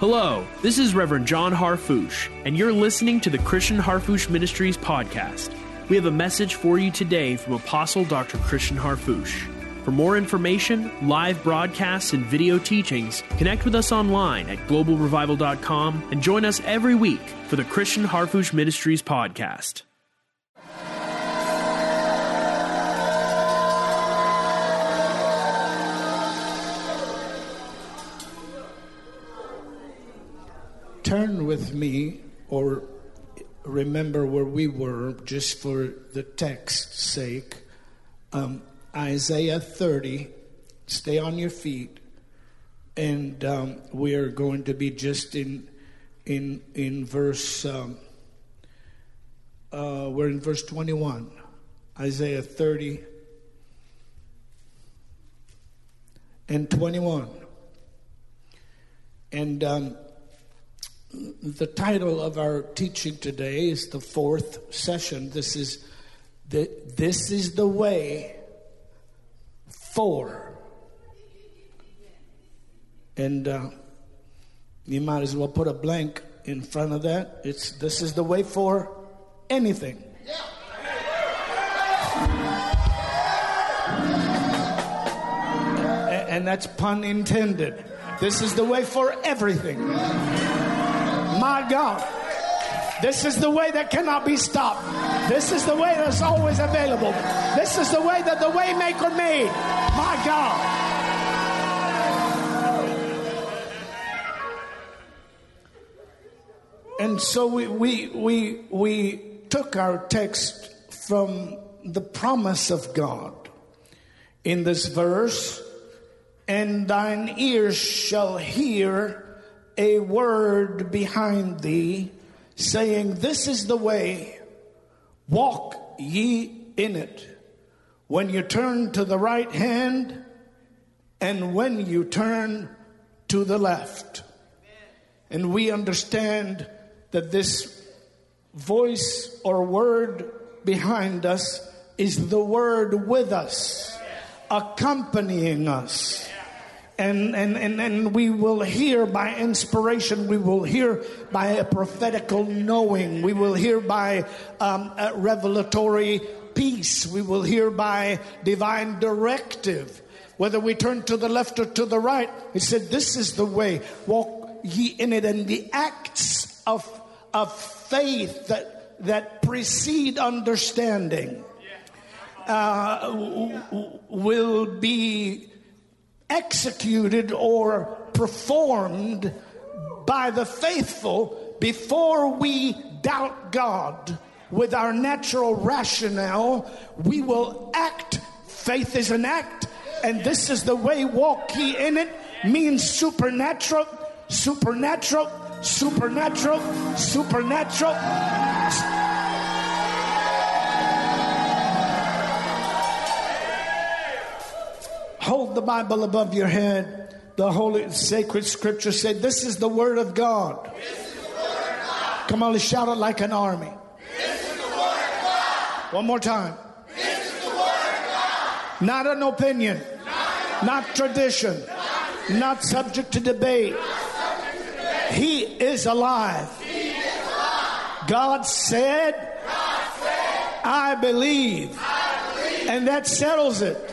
Hello, this is Reverend John Harfouche, and you're listening to the Christian Harfouche Ministries podcast. We have a message for you today from Apostle Dr. Christian Harfouche. For more information, live broadcasts, and video teachings, connect with us online at globalrevival.com and join us every week for the Christian Harfouche Ministries podcast. With me or remember where we were just for the text's sake. Um, Isaiah 30. Stay on your feet. And um, we are going to be just in in in verse um, uh, we're in verse 21 isaiah 30 and 21 and um, the title of our teaching today is the fourth session this is the this is the way for and uh, you might as well put a blank in front of that. It's this is the way for anything. And that's pun intended. This is the way for everything. My God. This is the way that cannot be stopped. This is the way that's always available. This is the way that the waymaker made. My God. And so we, we, we, we took our text from the promise of God in this verse, and thine ears shall hear a word behind thee saying, This is the way, walk ye in it. When you turn to the right hand, and when you turn to the left. And we understand that this voice or word behind us is the word with us, accompanying us. And, and, and, and we will hear by inspiration, we will hear by a prophetical knowing, we will hear by um, a revelatory peace, we will hear by divine directive. Whether we turn to the left or to the right, he said, This is the way, walk ye in it. And the acts of of faith that, that precede understanding uh, will be executed or performed by the faithful before we doubt God with our natural rationale. We will act. Faith is an act, and this is the way walk ye in it means supernatural, supernatural, supernatural, supernatural. Hold the Bible above your head. The holy sacred scripture said, This is the word of God. God. Come on, let's shout it like an army. One more time. Not an opinion, not, not tradition, not, not subject to debate. He is alive. He is alive. God, said, God said, I believe. I believe. And that settles it.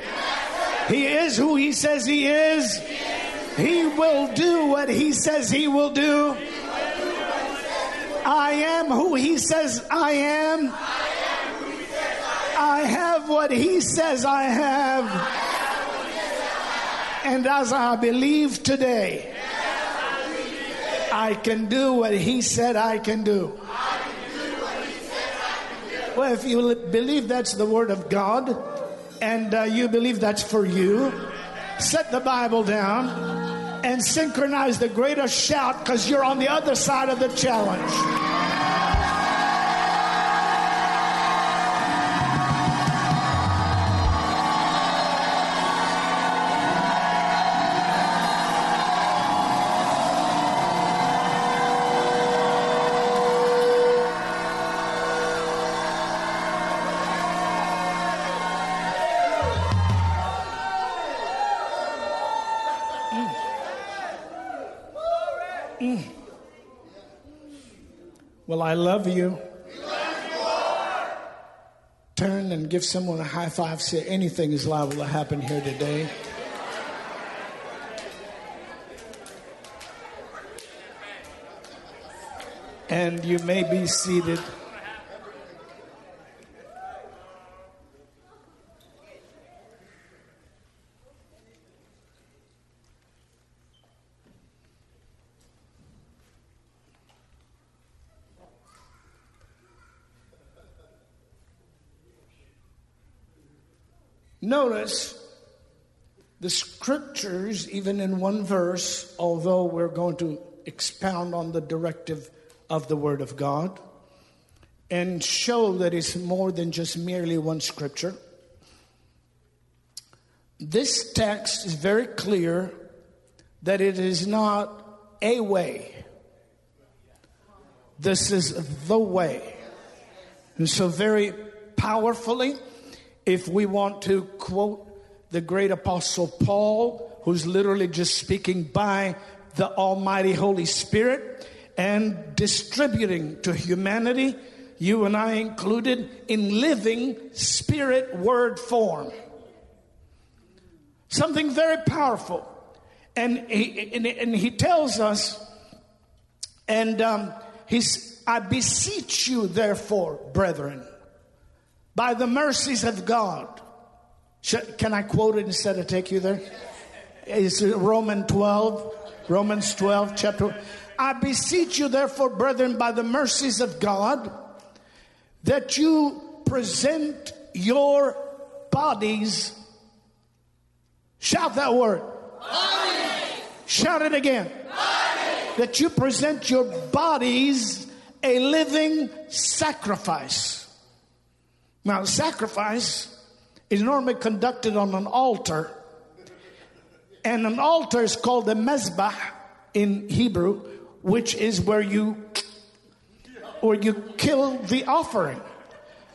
He is who he says he is. He will do what he says he will do. I am who he says I am. I have what he says I have. And as I believe today, I can do what he said I can do. Well, if you believe that's the word of God and uh, you believe that's for you, set the Bible down and synchronize the greatest shout because you're on the other side of the challenge. Love you. Turn and give someone a high five. Say anything is liable to happen here today. And you may be seated. Notice the scriptures, even in one verse, although we're going to expound on the directive of the Word of God and show that it's more than just merely one scripture. This text is very clear that it is not a way, this is the way. And so, very powerfully, if we want to quote the great apostle Paul, who's literally just speaking by the Almighty Holy Spirit and distributing to humanity, you and I included, in living spirit word form. Something very powerful. And he, and, and he tells us, and um, he's, I beseech you, therefore, brethren, by the mercies of God. Should, can I quote it instead of take you there? Is it Romans 12? Romans 12, chapter. I beseech you, therefore, brethren, by the mercies of God, that you present your bodies. Shout that word. Bodies. Shout it again. Bodies. That you present your bodies a living sacrifice. Now, sacrifice is normally conducted on an altar, and an altar is called a mezbah in Hebrew, which is where you or you kill the offering.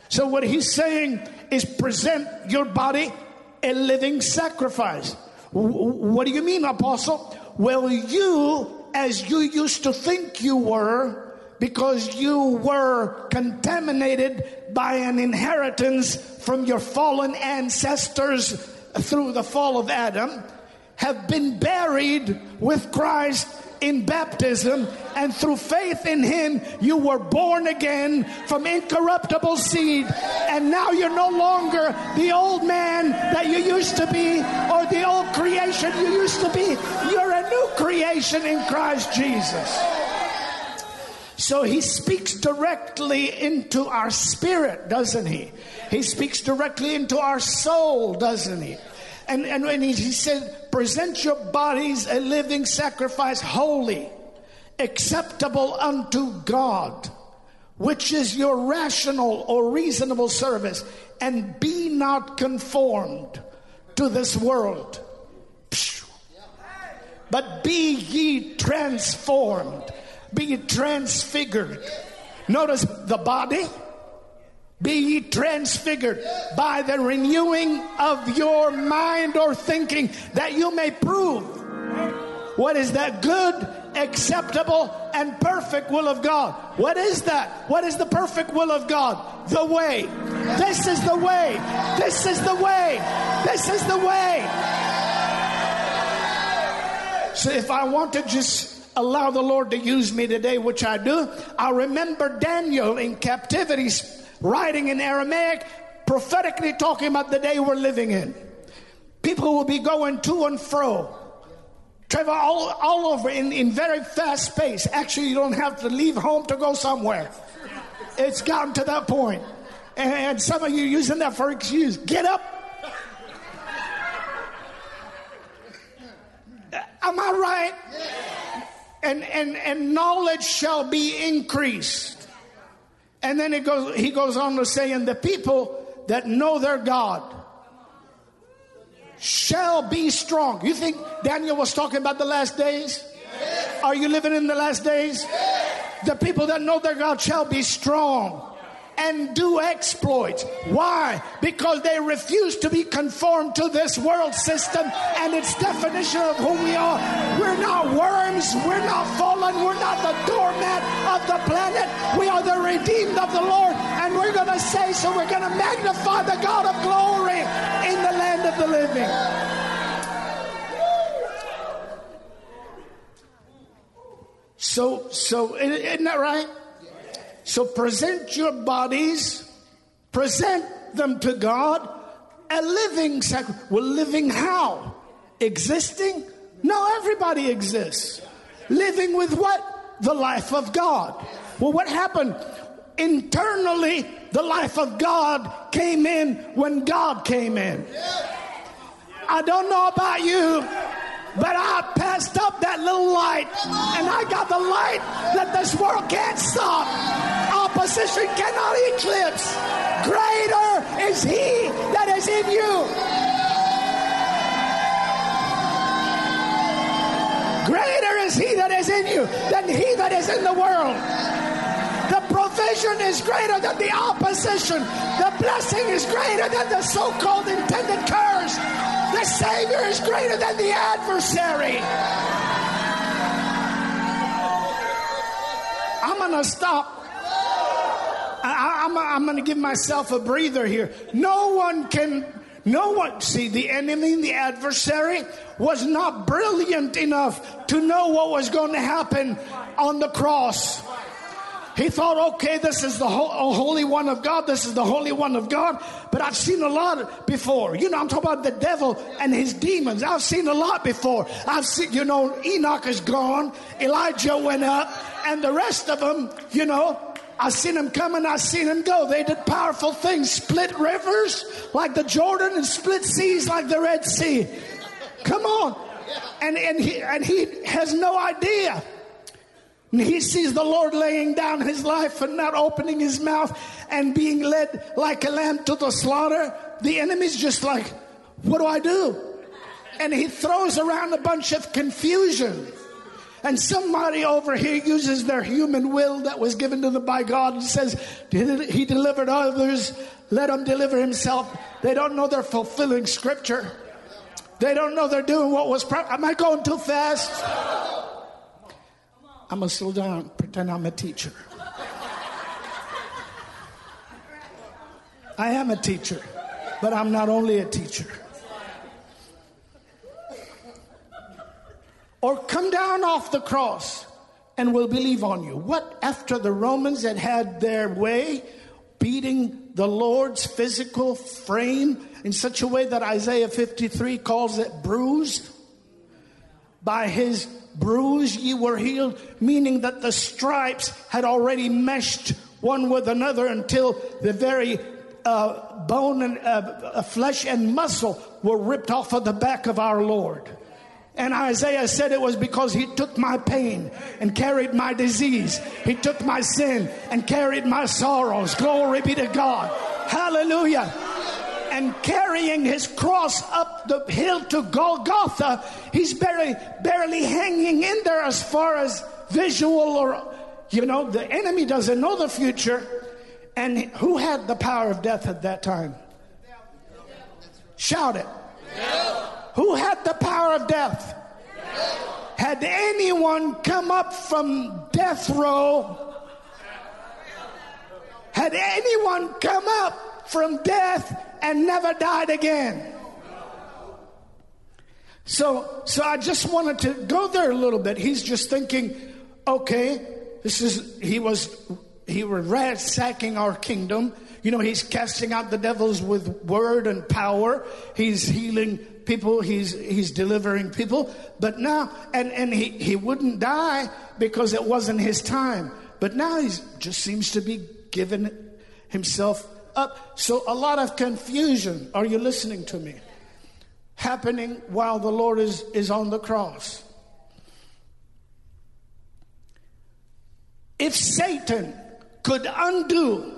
So what he's saying is present your body a living sacrifice. What do you mean, apostle? Well, you, as you used to think you were, because you were contaminated by an inheritance from your fallen ancestors through the fall of Adam, have been buried with Christ in baptism, and through faith in Him, you were born again from incorruptible seed. And now you're no longer the old man that you used to be or the old creation you used to be. You're a new creation in Christ Jesus. So he speaks directly into our spirit, doesn't he? He speaks directly into our soul, doesn't he? And, and when he, he said, present your bodies a living sacrifice, holy, acceptable unto God, which is your rational or reasonable service, and be not conformed to this world. But be ye transformed, be transfigured. Notice the body be ye transfigured by the renewing of your mind or thinking, that you may prove what is that good, acceptable, and perfect will of God. What is that? What is the perfect will of God? The way. This is the way. This is the way. This is the way. So if I want to just allow the Lord to use me today, which I do, I remember Daniel in captivity writing in Aramaic, prophetically talking about the day we're living in. People will be going to and fro, travel all, all over in, in very fast pace. Actually, you don't have to leave home to go somewhere. It's gotten to that point. And, and some of you using that for excuse. Get up. Am I right? And, and, and knowledge shall be increased. And then it goes, he goes on to say, and the people that know their God shall be strong. You think Daniel was talking about the last days? Yes. Are you living in the last days? Yes. The people that know their God shall be strong and do exploits. Why? Because they refuse to be conformed to this world system and its definition of who we are. We're not worms we're not fallen. We're not the doormat of the planet. We are the redeemed of the Lord. And we're going to say so. We're going to magnify the God of glory in the land of the living. So, so isn't that right? So present your bodies, present them to God, a living sacrifice. Well, living how? Existing? No, everybody exists. Living with what? The life of God. Well, what happened? Internally, the life of God came in when God came in. I don't know about you, but I passed little light and I got the light that this world can't stop. Opposition cannot eclipse. Greater is He that is in you. Greater is He that is in you than He that is in the world. The provision is greater than the opposition. The blessing is greater than the so called intended curse. The Savior is greater than the adversary. To stop. I, I'm, I'm to give myself a breather here. No one can, no one, see, the enemy, the adversary, was not brilliant enough to know what was going to happen on the cross. He thought, okay, this is the Holy One of God. This is the Holy One of God. But I've seen a lot before. You know, I'm talking about the devil and his demons. I've seen a lot before. I've seen, you know, Enoch is gone. Elijah went up. And the rest of them, you know, I've seen them come and I've seen them go. They did powerful things. Split rivers like the Jordan and split seas like the Red Sea. Come on. And, and, he, and he has no idea and he sees the Lord laying down his life and not opening his mouth and being led like a lamb to the slaughter. The enemy's just like, what do I do? And he throws around a bunch of confusion. And somebody over here uses their human will that was given to them by God and says, He delivered others, let him deliver himself. They don't know they're fulfilling scripture. They don't know they're doing what was. Pro- Am I going too fast? I'm going to slow down, pretend I'm a teacher. I am a teacher, but I'm not only a teacher. Or come down off the cross and we'll believe on you. What after the Romans had had their way, beating the Lord's physical frame in such a way that Isaiah 53 calls it bruised by his bruise ye were healed, meaning that the stripes had already meshed one with another until the very uh, bone and uh, flesh and muscle were ripped off of the back of our Lord. And Isaiah said it was because he took my pain and carried my disease. He took my sin and carried my sorrows. Glory be to God. Hallelujah and carrying his cross up the hill to Golgotha, he's barely, barely hanging in there as far as visual or, you know, the enemy doesn't know the future. And who had the power of death at that time? Shout it. Who had the power of death? Had anyone come up from death row? Had anyone come up from death and never died again. So, so I just wanted to go there a little bit. He's just thinking, okay, this is, he was, he was ransacking our kingdom. You know, he's casting out the devils with word and power. He's healing people. He's, he's delivering people. But now, and, and he, he wouldn't die because it wasn't his time. But now he just seems to be giving himself up. So a lot of confusion. Are you listening to me? Happening while the Lord is, is on the cross. If Satan could undo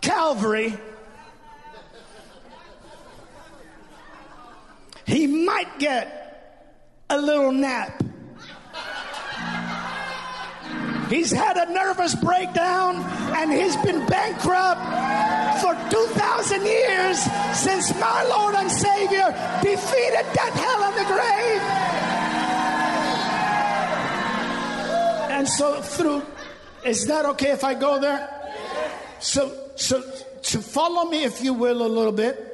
Calvary, he might get a little nap He's had a nervous breakdown and he's been bankrupt for 2,000 years since my Lord and Savior defeated death, hell, and the grave. And so through, is that okay if I go there? So, so to follow me, if you will, a little bit.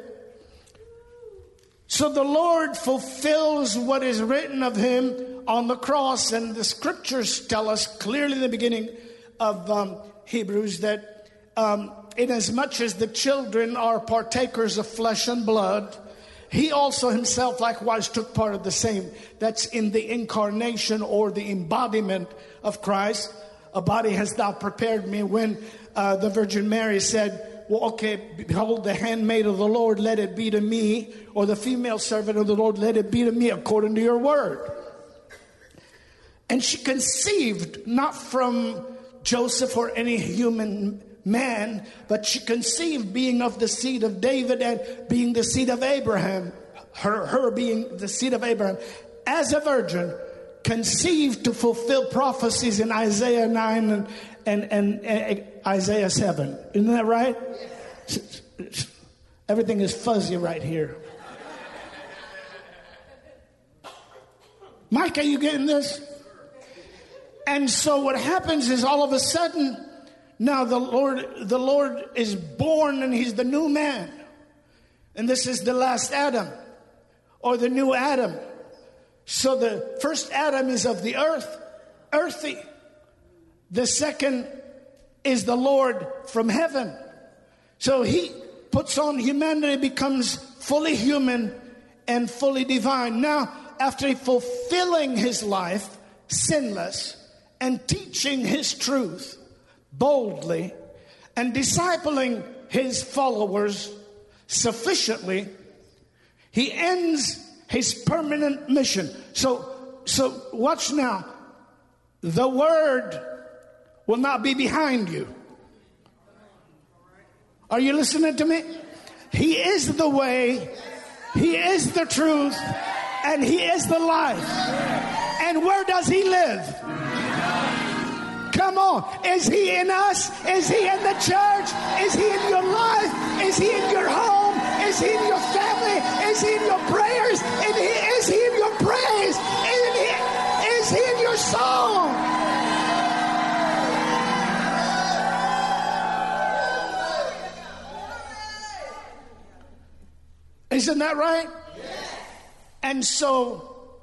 So the Lord fulfills what is written of him on the cross, and the scriptures tell us clearly in the beginning of um, Hebrews that um, inasmuch as the children are partakers of flesh and blood, he also himself likewise took part of the same. That's in the incarnation or the embodiment of Christ. A body has thou prepared me when uh, the Virgin Mary said, well, okay, behold, the handmaid of the Lord, let it be to me, or the female servant of the Lord, let it be to me according to your word. And she conceived not from Joseph or any human man, but she conceived being of the seed of David and being the seed of Abraham, her, her being the seed of Abraham, as a virgin, conceived to fulfill prophecies in Isaiah 9 and, and, and, and Isaiah 7. Isn't that right? Everything is fuzzy right here. Mike, are you getting this? And so what happens is all of a sudden, now the Lord, the Lord is born and he's the new man. And this is the last Adam or the new Adam. So the first Adam is of the earth, earthy. The second is the Lord from heaven. So he puts on humanity, becomes fully human and fully divine. Now, after fulfilling his life, sinless, and teaching his truth boldly, and discipling his followers sufficiently, he ends his permanent mission. So, so watch now. The word will not be behind you. Are you listening to me? He is the way, He is the truth, and He is the life. And where does He live? Come on. Is He in us? Is He in the church? Is He in your life? Is He in your home? Is He in your family? Is He in your prayers? Is He, is he in your praise? Is he, is he in your song? Isn't that right? Yes. And so,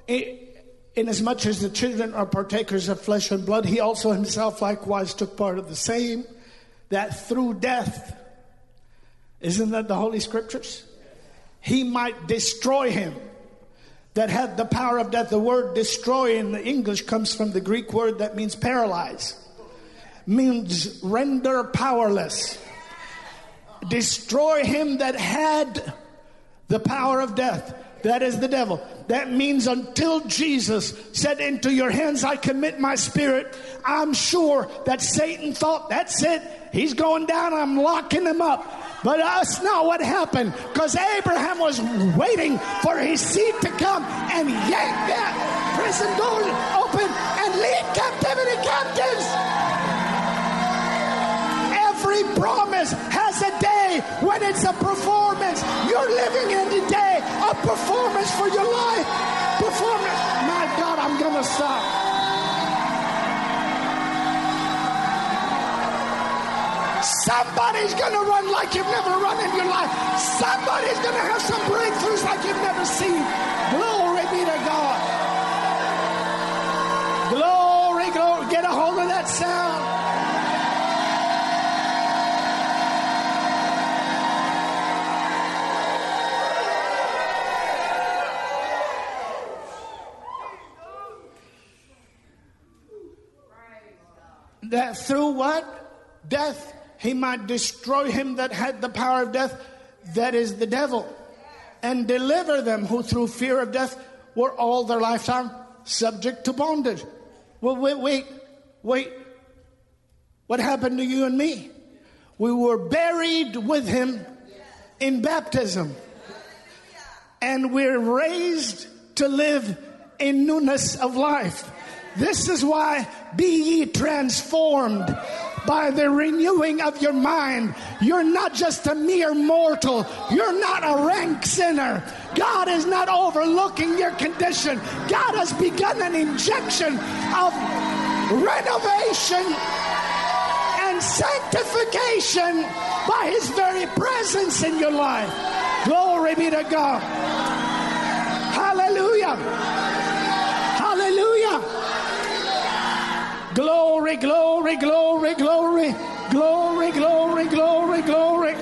inasmuch as the children are partakers of flesh and blood, he also himself likewise took part of the same, that through death, isn't that the Holy Scriptures? He might destroy him that had the power of death. The word destroy in the English comes from the Greek word that means paralyze, means render powerless. Destroy him that had the power of death. That is the devil. That means until Jesus said, Into your hands I commit my spirit, I'm sure that Satan thought, That's it. He's going down. I'm locking him up. But that's not what happened because Abraham was waiting for his seed to come and yank that prison door open and lead captivity captives every promise has a day when it's a performance. You're living in the day of performance for your life. Performance. My God, I'm going to stop. Somebody's going to run like you've never run in your life. Somebody's going to have some breakthroughs like you've never seen. Glory be to God. Glory, glory. Get a hold of that sound. That through what? Death, he might destroy him that had the power of death, that is the devil, and deliver them who through fear of death were all their lifetime subject to bondage. Well, wait, wait, wait. What happened to you and me? We were buried with him in baptism, and we're raised to live in newness of life. This is why be ye transformed by the renewing of your mind. You're not just a mere mortal. You're not a rank sinner. God is not overlooking your condition. God has begun an injection of renovation, and sanctification by His very presence in your life. Glory be to God. Hallelujah. Glory, glory, glory, glory, glory, glory, glory, glory,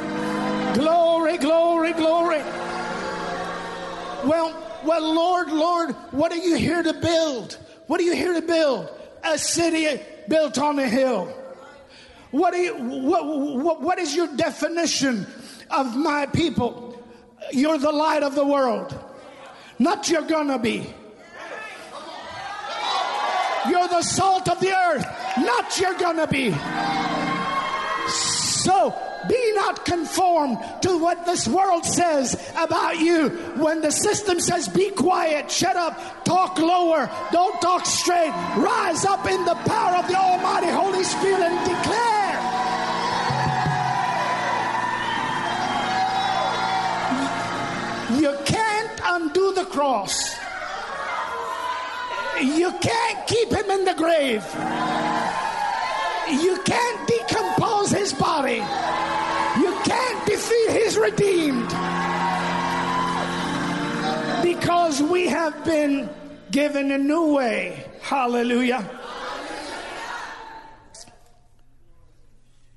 glory, glory, glory. Well, well, Lord, Lord, what are you here to build? What are you here to build? A city built on a hill. What, you, what, what, what is your definition of my people? You're the light of the world. Not you're gonna be. You're the salt of the earth. Not you're gonna be. So be not conformed to what this world says about you. When the system says, be quiet, shut up, talk lower, don't talk straight, rise up in the power of the Almighty Holy Spirit and declare. You can't undo the cross. You can't keep him in the grave. You can't decompose his body. You can't defeat his redeemed. Because we have been given a new way. Hallelujah.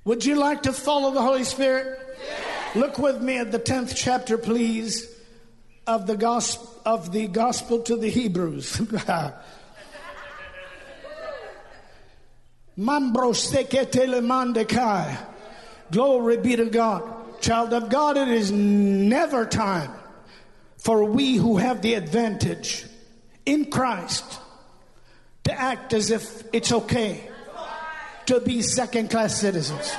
Would you like to follow the Holy Spirit? Look with me at the 10th chapter, please, of the gospel of the gospel to the Hebrews. Glory be to God. Child of God, it is never time for we who have the advantage in Christ to act as if it's okay to be second class citizens.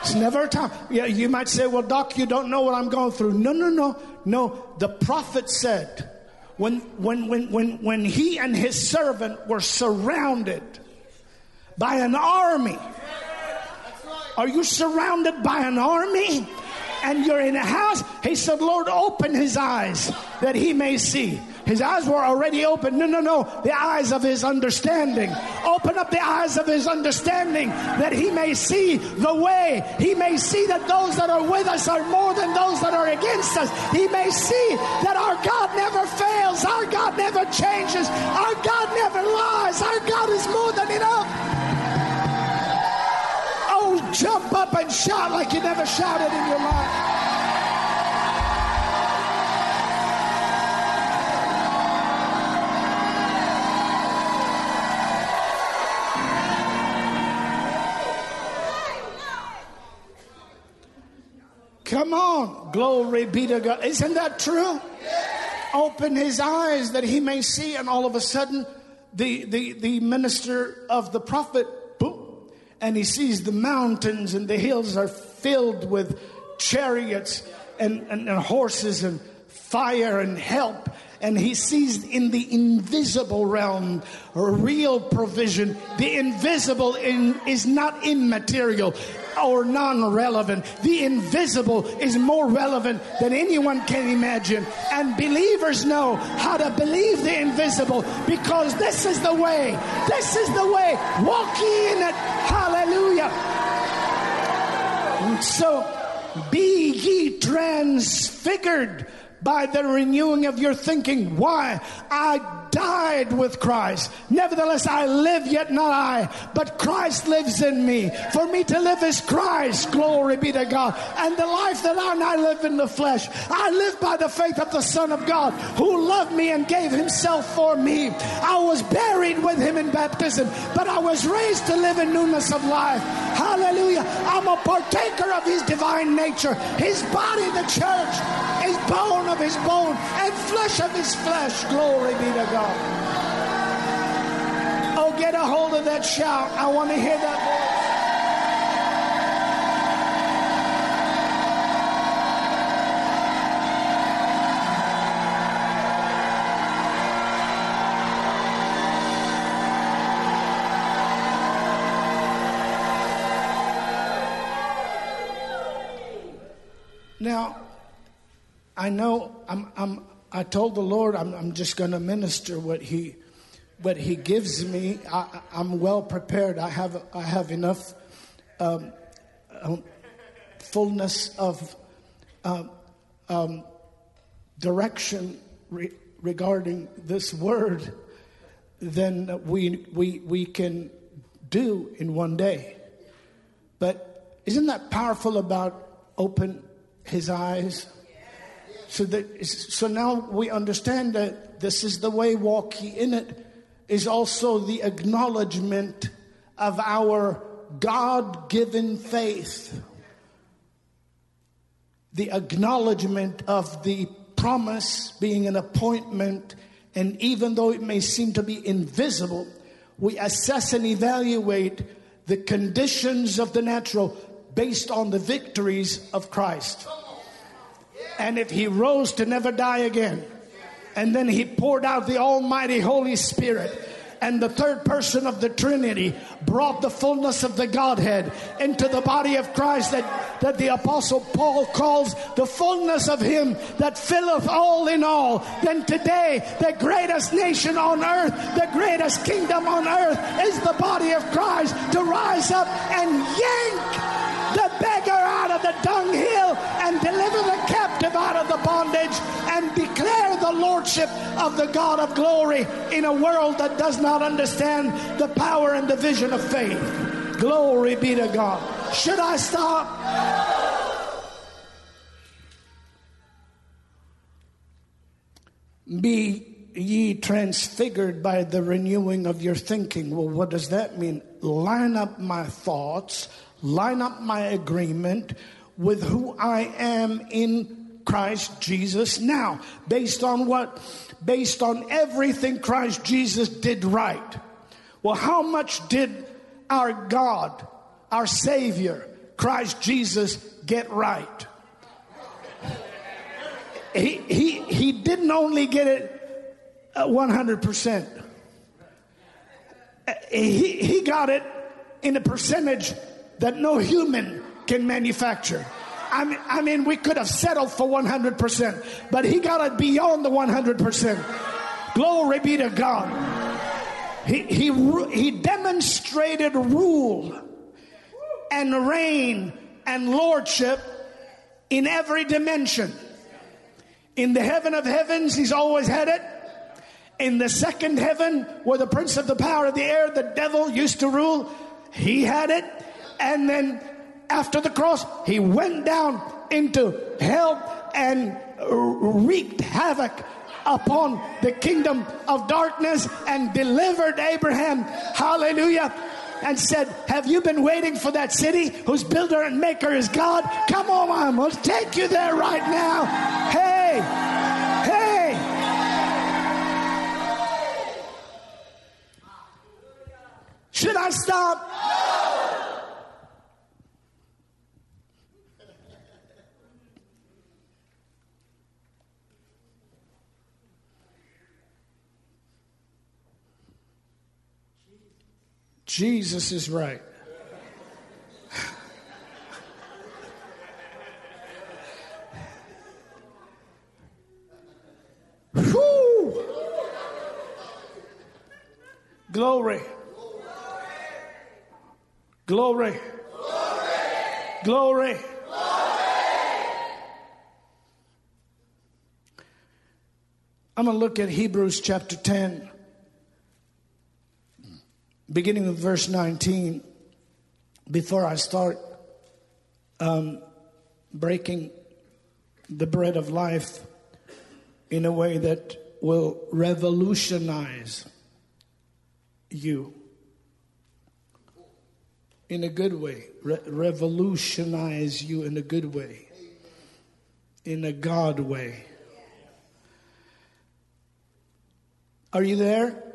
It's never time. You might say, well, Doc, you don't know what I'm going through. No, no, no. No. The prophet said when, when, when, when, when he and his servant were surrounded by an army. Are you surrounded by an army? And you're in a house? He said, Lord, open his eyes that he may see. His eyes were already open. No, no, no. The eyes of his understanding. Open up the eyes of his understanding that he may see the way. He may see that those that are with us are more than those that are against us. He may see that our God never fails. Our God never changes. Our God never lies. Our God is more than enough. Oh, jump up and shout like you never shouted in your life. Come on. Glory be to God. Isn't that true? Open his eyes that he may see. And all of a sudden, the, the, the minister of the prophet, boom, and he sees the mountains and the hills are filled with chariots and, and, and horses and fire and help and he sees in the invisible realm a real provision. The invisible in, is not immaterial or non relevant. The invisible is more relevant than anyone can imagine. And believers know how to believe the invisible because this is the way. This is the way. Walk in it. Hallelujah. So be ye transfigured by the renewing of your thinking. Why? I died with Christ. Nevertheless, I live, yet not I, but Christ lives in me. For me to live is Christ. Glory be to God. And the life that I now live in the flesh, I live by the faith of the Son of God who loved me and gave himself for me. I was buried with him in baptism, but I was raised to live in newness of life. Hallelujah. I'm a partaker of his divine nature. His body, the church, is bone of his bone and flesh of his flesh. Glory be to God. Oh, get a hold of that shout. I want to hear that voice. Now, I know I'm, I'm, I told the Lord I'm, I'm just going to minister what He but He gives me. I, am well prepared. I have I have enough um, um, fullness of uh, um, direction re- regarding this word than we we we can do in one day. But isn't that powerful about open His eyes? So that so now we understand that this is the way. walking in it is also the acknowledgement of our God given faith, the acknowledgement of the promise being an appointment, and even though it may seem to be invisible, we assess and evaluate the conditions of the natural based on the victories of Christ. And if he rose to never die again, and then he poured out the Almighty Holy Spirit. And the third person of the Trinity brought the fullness of the Godhead into the body of Christ that, that the Apostle Paul calls the fullness of Him that filleth all in all. Then today, the greatest nation on earth, the greatest kingdom on earth is the body of Christ to rise up and yank the beggar out of the dunghill and deliver the bondage and declare the lordship of the God of glory in a world that does not understand the power and the vision of faith. Glory be to God. Should I stop? Be ye transfigured by the renewing of your thinking. Well, what does that mean? Line up my thoughts line up my agreement with who I am in Christ Jesus now, based on what? Based on everything Christ Jesus did right. Well, how much did our God, our Savior, Christ Jesus, get right? He, he, he didn't only get it uh, 100%. Uh, he, he got it in a percentage that no human can manufacture. I mean, I mean, we could have settled for 100%, but he got it beyond the 100%. Glory be to God. He, he, he demonstrated rule and reign and lordship in every dimension. In the heaven of heavens, he's always had it. In the second heaven, where the prince of the power of the air, the devil, used to rule, he had it. And then after the cross, he went down into hell and wreaked havoc upon the kingdom of darkness and delivered Abraham. Hallelujah. And said, Have you been waiting for that city whose builder and maker is God? Come on, I'm going to take you there right now. Hey, hey. Should I stop? Jesus is right. Whew. Glory. Glory. Glory. I'm going to look at Hebrews chapter 10 beginning with verse 19, before I start um, breaking the bread of life in a way that will revolutionize you in a good way, Re- revolutionize you in a good way, in a God way. Are you there?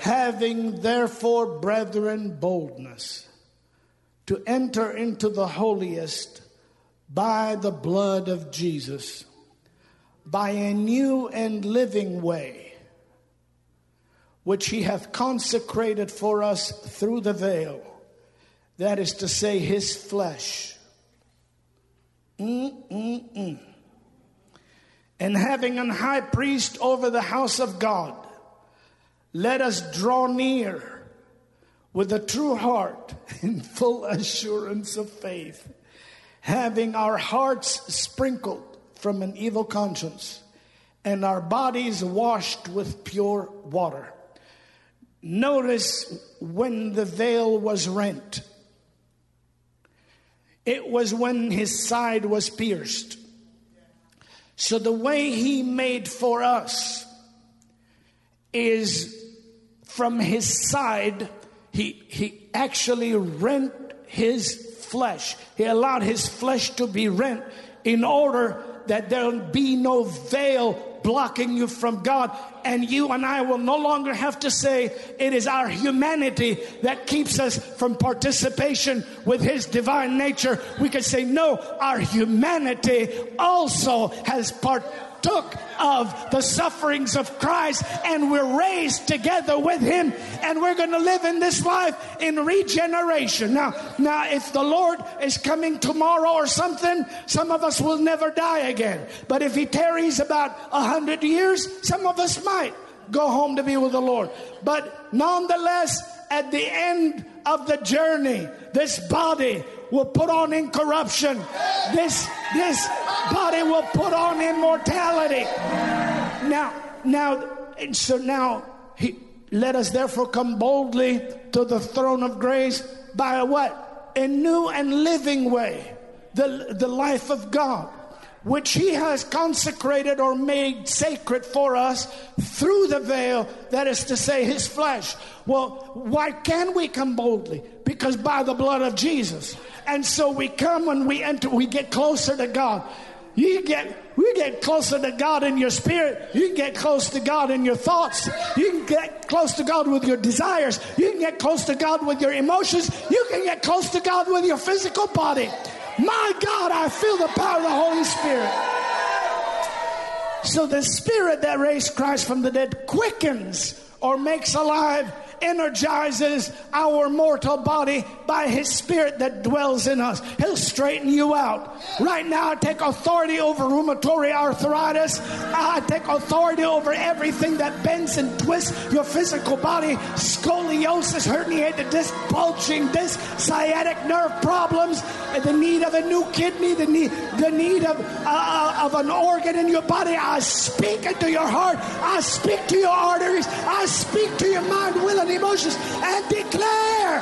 Having therefore, brethren, boldness to enter into the holiest by the blood of Jesus, by a new and living way, which he hath consecrated for us through the veil, that is to say, his flesh. Mm-mm-mm. And having an high priest over the house of God, let us draw near with a true heart in full assurance of faith, having our hearts sprinkled from an evil conscience and our bodies washed with pure water. Notice when the veil was rent, it was when his side was pierced. So the way he made for us is from his side, he, he actually rent his flesh. He allowed his flesh to be rent in order that there'll be no veil blocking you from God. And you and I will no longer have to say it is our humanity that keeps us from participation with His divine nature. We can say, no, our humanity also has part partook of the sufferings of Christ and we're raised together with him and we're going to live in this life in regeneration. Now, now if the Lord is coming tomorrow or something, some of us will never die again. But if he tarries about a hundred years, some of us might go home to be with the Lord. But nonetheless, at the end of the journey, this body will put on incorruption. This, this body will put on immortality. Now, now, so now, he, let us therefore come boldly to the throne of grace by a what? A new and living way. The, the life of God which he has consecrated or made sacred for us through the veil, that is to say, his flesh. Well, why can we come boldly? Because by the blood of Jesus. And so we come when we enter, we get closer to God. You get we get closer to God in your spirit. You can get close to God in your thoughts. You can get close to God with your desires. You can get close to God with your emotions. You can get close to God with your physical body. My God, I feel the power of the Holy Spirit. So the spirit that raised Christ from the dead quickens or makes alive energizes our mortal body by his spirit that dwells in us. He'll straighten you out. Right now, I take authority over rheumatoid arthritis. I take authority over everything that bends and twists your physical body. Scoliosis, herniated disc, bulging disc, sciatic nerve problems, the need of a new kidney, the need, the need of, uh, of an organ in your body. I speak into your heart. I speak to your arteries. I speak to your mind, will, and emotions and declare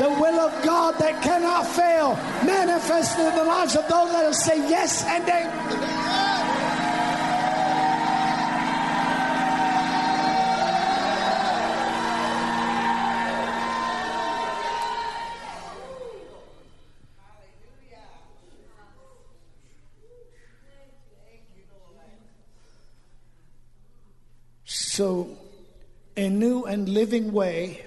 the will of God that cannot fail manifested in the lives of those that say yes and amen. A new and living way,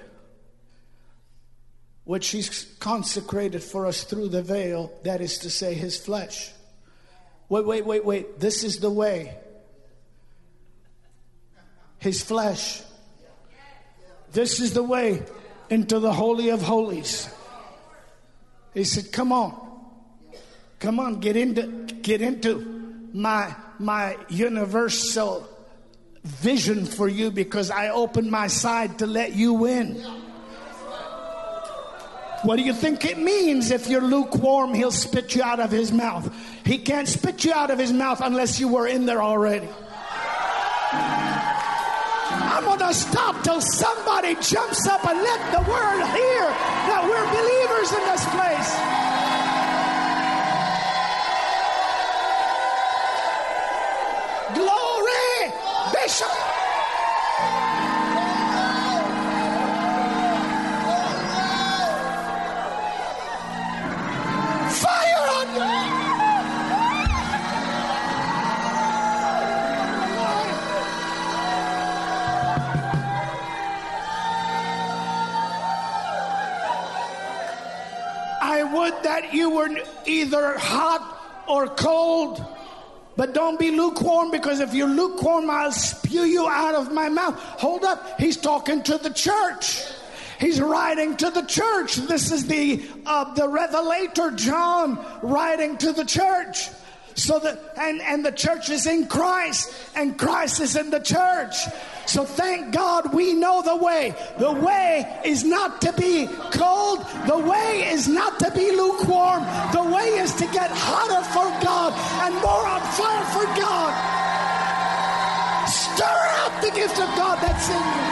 which He's consecrated for us through the veil, that is to say, His flesh. Wait, wait, wait, wait. This is the way. His flesh. This is the way into the Holy of Holies. He said, Come on. Come on, get into get into my my universal vision for you because I opened my side to let you in. What do you think it means if you're lukewarm, he'll spit you out of his mouth? He can't spit you out of his mouth unless you were in there already. I'm going to stop till somebody jumps up and let the world hear that we're believers in this place. That you were either hot or cold. But don't be lukewarm because if you're lukewarm, I'll spew you out of my mouth. Hold up. He's talking to the church. He's writing to the church. This is the uh, the revelator John writing to the church. So that and, and the church is in Christ, and Christ is in the church. So thank God we know the way. The way is not to be cold. The way is not to be lukewarm. The way is to get hotter for God and more on fire for God. Stir up the gift of God that's in you.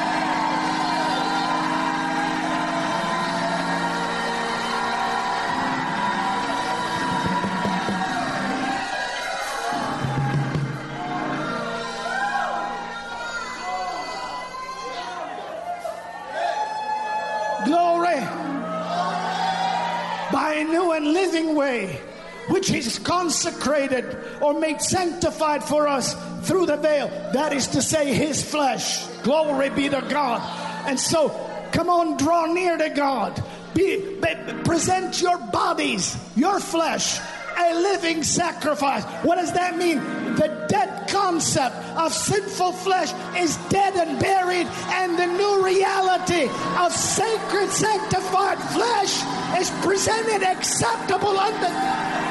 Living way, which is consecrated or made sanctified for us through the veil. That is to say, his flesh. Glory be to God. And so, come on, draw near to God. Be, be, present your bodies, your flesh, a living sacrifice. What does that mean? The dead concept of sinful flesh is dead and buried, and the new reality of sacred, sanctified flesh is presented acceptable unto.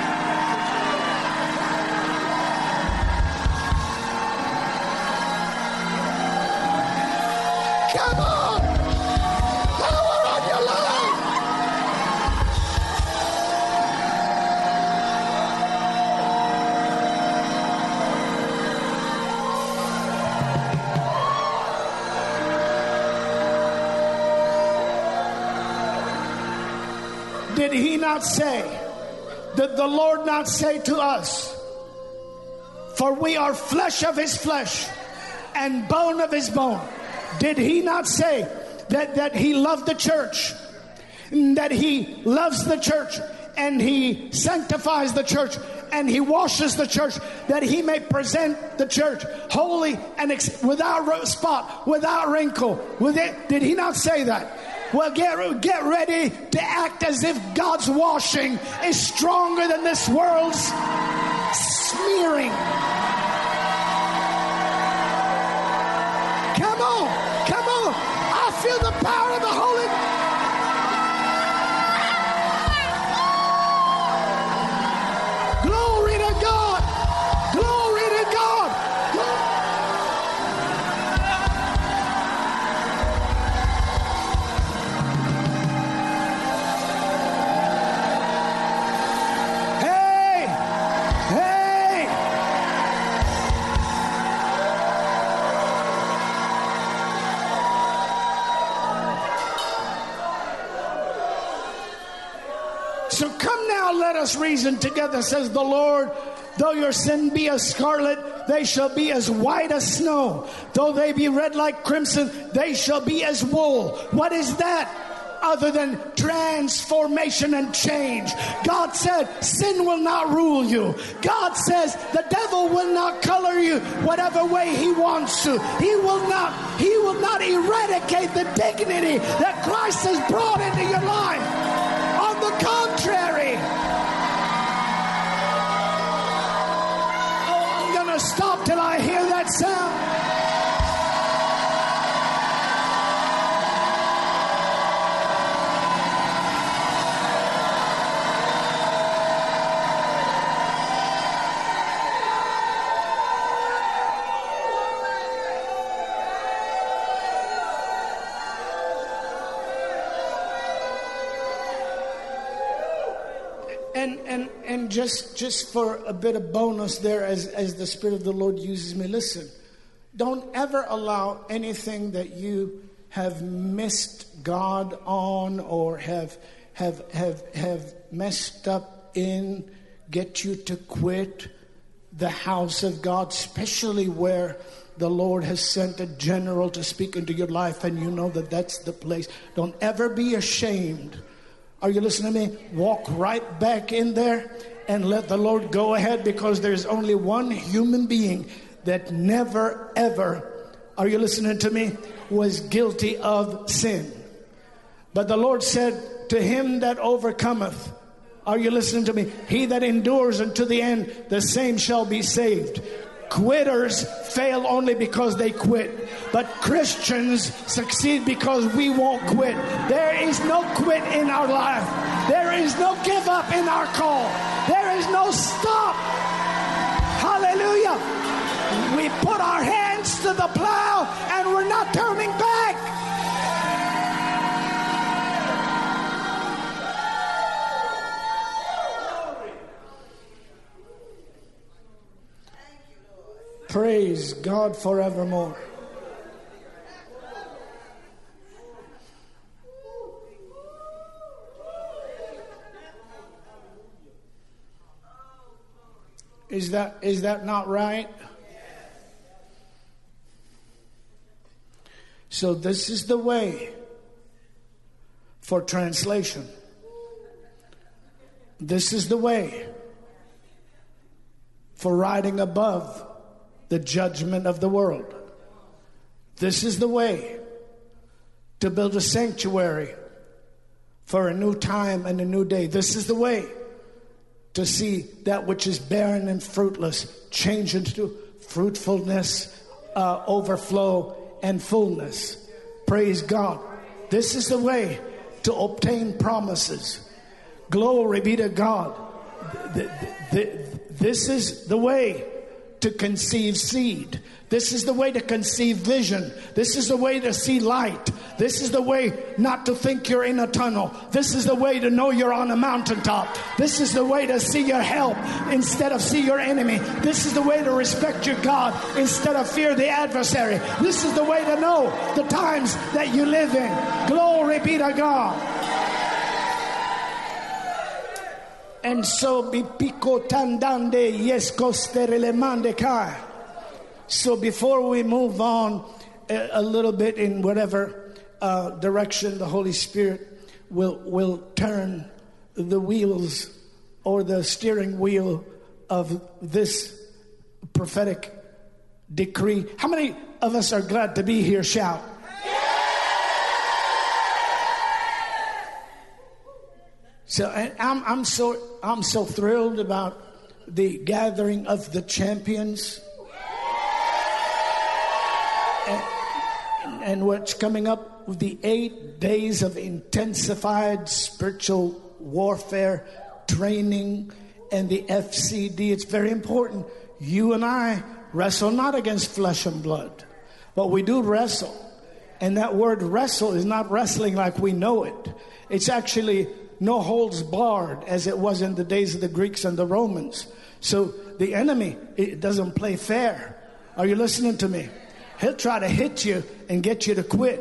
Not say, did the Lord not say to us, For we are flesh of his flesh and bone of his bone? Did he not say that, that he loved the church? That he loves the church and he sanctifies the church and he washes the church that he may present the church holy and ex- without spot, without wrinkle. With it, did he not say that? Well, get, get ready to act as if God's washing is stronger than this world's smearing. Come on, come on. I feel the power of the Holy us reason together, says the Lord. Though your sin be as scarlet, they shall be as white as snow. Though they be red like crimson, they shall be as wool. What is that? Other than transformation and change. God said, Sin will not rule you. God says, The devil will not color you whatever way he wants to. He will not, he will not eradicate the dignity that Christ has brought into your life. On the contrary, stop till I hear that sound. Just just for a bit of bonus there as as the spirit of the lord uses me listen don't ever allow anything that you have missed god on or have have have have messed up in get you to quit the house of god especially where the lord has sent a general to speak into your life and you know that that's the place don't ever be ashamed are you listening to me? Walk right back in there and let the Lord go ahead because there's only one human being that never, ever, are you listening to me? Was guilty of sin. But the Lord said, To him that overcometh, are you listening to me? He that endures unto the end, the same shall be saved. Quitters fail only because they quit. But Christians succeed because we won't quit. There is no quit in our life. There is no give up in our call. There is no stop. Hallelujah. We put our hands to the plow and we're not turning back. Praise God forevermore. Is that, is that not right? So, this is the way for translation. This is the way for riding above the judgment of the world. This is the way to build a sanctuary for a new time and a new day. This is the way to see that which is barren and fruitless change into fruitfulness, uh, overflow, and fullness. Praise God. This is the way to obtain promises. Glory be to God. This is the way to conceive seed. This is the way to conceive vision. This is the way to see light. This is the way not to think you're in a tunnel. This is the way to know you're on a mountaintop. This is the way to see your help instead of see your enemy. This is the way to respect your God instead of fear the adversary. This is the way to know the times that you live in. Glory be to God. And so bipiko tandande yes mande kai. So before we move on a, little bit in whatever uh, direction the Holy Spirit will will turn the wheels or the steering wheel of this prophetic decree. How many of us are glad to be here? Shout. So I'm, I'm so I'm so thrilled about the gathering of the champions and, and what's coming up with the eight days of intensified spiritual warfare training and the FCD. It's very important. You and I wrestle not against flesh and blood, but we do wrestle. And that word wrestle is not wrestling like we know it. It's actually no holds barred as it was in the days of the Greeks and the Romans. So the enemy it doesn't play fair. Are you listening to me? He'll try to hit you and get you to quit.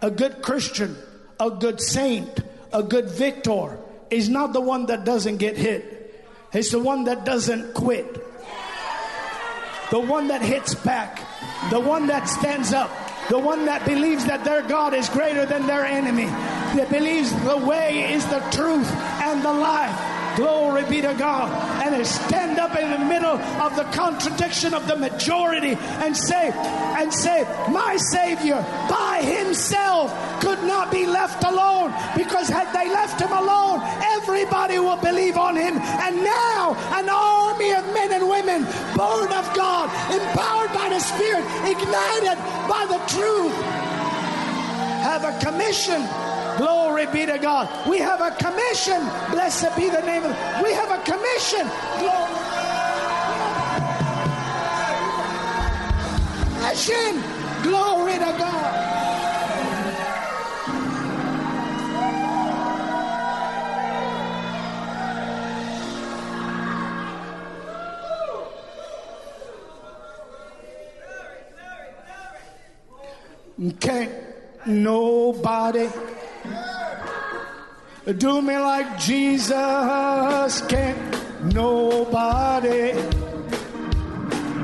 A good Christian, a good saint, a good victor is not the one that doesn't get hit. It's the one that doesn't quit. The one that hits back. The one that stands up the one that believes that their God is greater than their enemy, that believes the way is the truth and the life. Glory be to God. And stand up in the middle of the contradiction of the majority and say, and say, my Savior by himself could not be left alone because had they left him alone, everybody will believe on him. And now an army of men and women born of God, empowered by the Spirit, ignited by the truth, have a commission Glory be to God. We have a commission. Blessed be the name of. We have a commission. Glory. Mission. Glory to God. Can't nobody do me like Jesus can't nobody.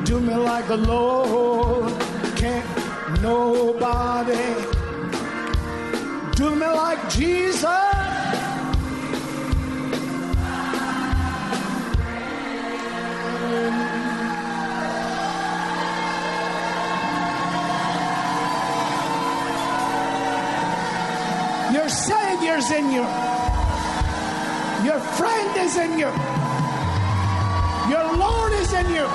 Do me like the Lord can't nobody. Do me like Jesus. Savior's in you. Your friend is in you. Your Lord is in you.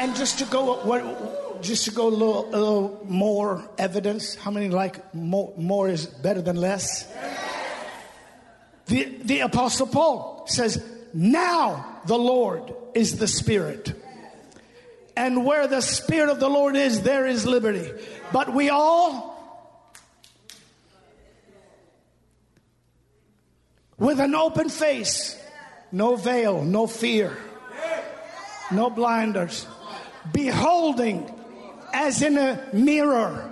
And just to go, what, just to go a little, a little more evidence. How many like more, more is better than less? The, the Apostle Paul says, Now the Lord is the Spirit. And where the Spirit of the Lord is, there is liberty. But we all, with an open face, no veil, no fear, no blinders, beholding as in a mirror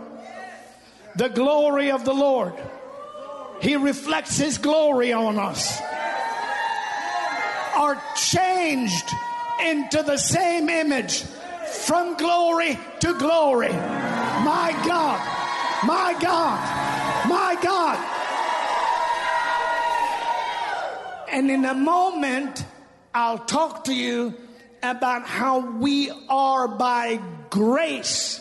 the glory of the Lord. He reflects His glory on us. Are changed into the same image from glory to glory. My God, my God, my God. And in a moment, I'll talk to you about how we are by grace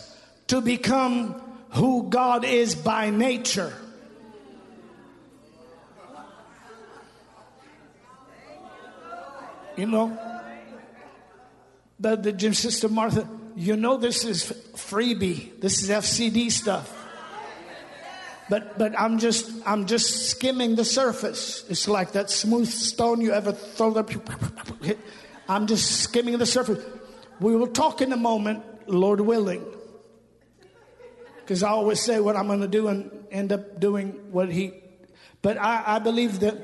to become who God is by nature. You know, the, the gym sister Martha, you know this is freebie. This is FCD stuff. But but I'm just I'm just skimming the surface. It's like that smooth stone you ever throw up. I'm just skimming the surface. We will talk in a moment, Lord willing. Because I always say what I'm going to do and end up doing what He. But I, I believe that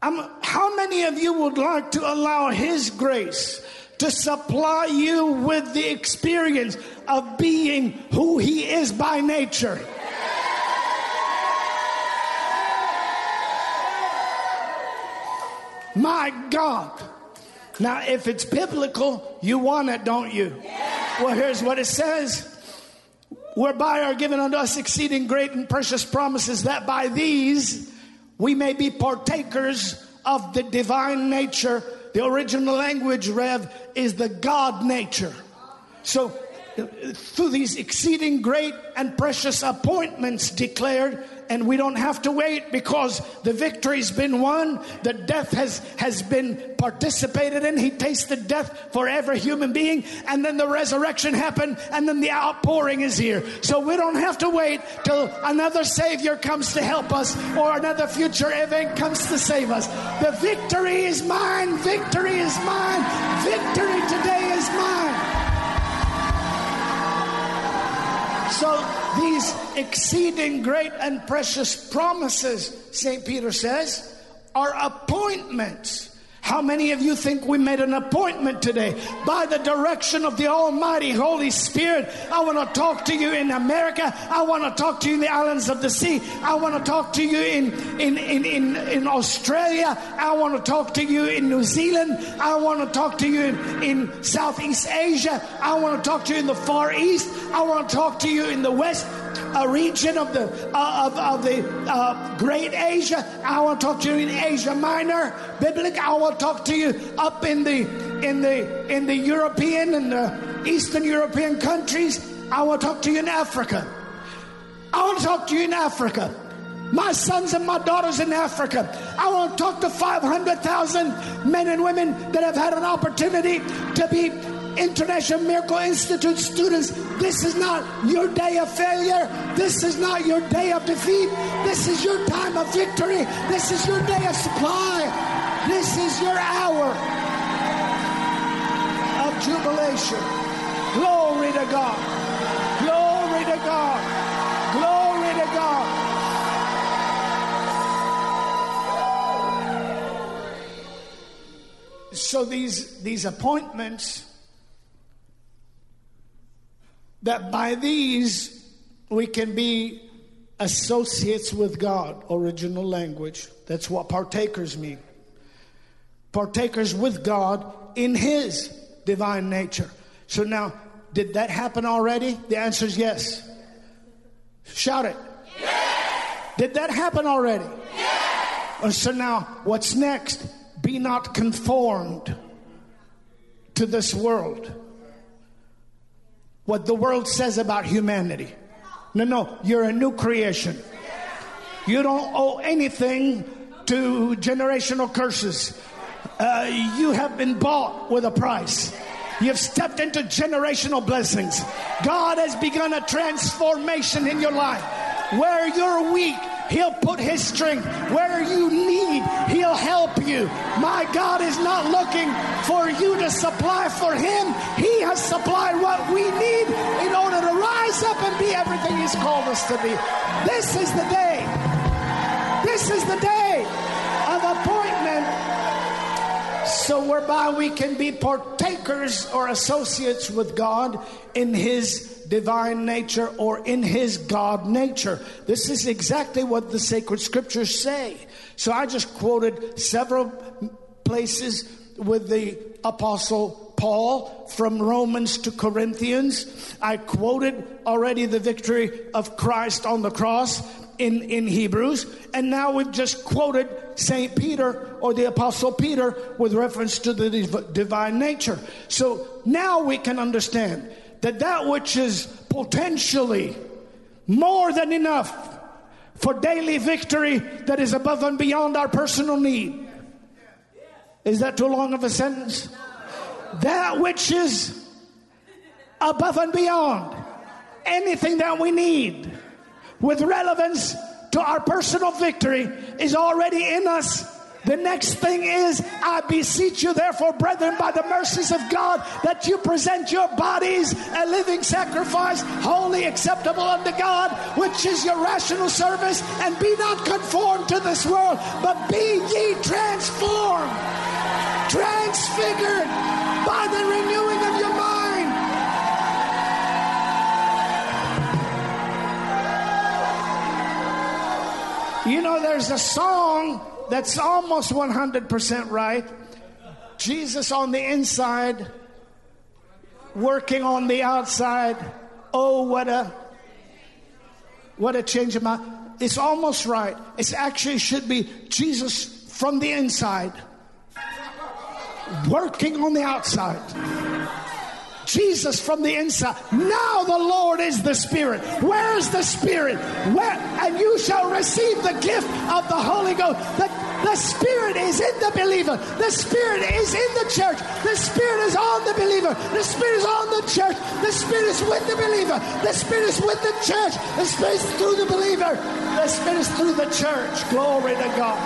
I'm, how many of you would like to allow His grace to supply you with the experience of being who He is by nature? My God. Now, if it's biblical, you want it, don't you? Well, here's what it says whereby are given unto us exceeding great and precious promises, that by these we may be partakers of the divine nature. The original language, Rev, is the God nature. So, uh, through these exceeding great and precious appointments declared, and we don't have to wait because the victory's been won. The death has, has been participated in. He tasted death for every human being, and then the resurrection happened, and then the outpouring is here. So we don't have to wait till another Savior comes to help us or another future event comes to save us. The victory is mine. Victory is mine. Victory today is mine. So these exceeding great and precious promises, St. Peter says, are appointments. How many of you think we made an appointment today? By the direction of the Almighty Holy Spirit, I want to talk to you in America. I want to talk to you in the islands of the sea. I want to talk to you in, in, in, in, in Australia. I want to talk to you in New Zealand. I want to talk to you in, in Southeast Asia. I want to talk to you in the Far East. I want to talk to you in the West a region of the uh, of, of the uh, Great Asia. I to talk to you in Asia Minor, biblical. I to talk to you up in the in the in the European and the Eastern European countries. I to talk to you in Africa. I to talk to you in Africa. My sons and my daughters in Africa. I want to talk to 500,000 men and women that have had an opportunity to be International Miracle Institute students, this is not your day of failure. This is not your day of defeat. This is your time of victory. This is your day of supply. This is your hour of jubilation. Glory to God. Glory to God. Glory to God. So these these appointments that by these we can be associates with God, original language. That's what partakers mean. Partakers with God in His divine nature. So now, did that happen already? The answer is yes. Shout it. Yes. Did that happen already? Yes. Uh, so now, what's next? Be not conformed to this world what the world says about humanity. No, no, you're a new creation. You don't owe anything to generational curses. Uh, you have been bought with a price. You've stepped into generational blessings. God has begun a transformation in your life. Where you're weak, He'll put His strength where you need. He'll help you. My God is not looking for you to supply for Him. He has supplied what we need in order to rise up and be everything He's called us to be. This is the day. This is the day of appointment so whereby we can be partakers or associates with God in His divine nature or in His God nature. This is exactly what the sacred scriptures say. So I just quoted several places with the apostle Paul from Romans to Corinthians. I quoted already the victory of Christ on the cross in, in Hebrews. And now we've just quoted St. Peter or the Apostle Peter with reference to the div- divine nature. So now we can understand that that which is potentially more than enough for daily victory that is above and beyond our personal need. Is that too long of a sentence? That which is above and beyond anything that we need with relevance to our personal victory is already in us. The next thing is, I beseech you, therefore, brethren, by the mercies of God, that you present your bodies a living sacrifice, holy, acceptable unto God, which is your rational service, and be not conformed to this world, but be ye transformed, transfigured by the renewing of your mind. You know, there's a song that's almost 100% right. Jesus on the inside, working on the outside. Oh, what a what a change of mind. It's almost right. It's actually should be Jesus from the inside, working on the outside. Jesus from the inside. Now the Lord is the Spirit. Where is the Spirit? Where? And you shall receive the gift of the Holy Ghost. The, the Spirit is in the believer. The Spirit is in the church. The Spirit is on the believer. The Spirit is on the church. The Spirit is with the believer. The Spirit is with the church. The Spirit is through the believer. The Spirit is through the church. Glory to God.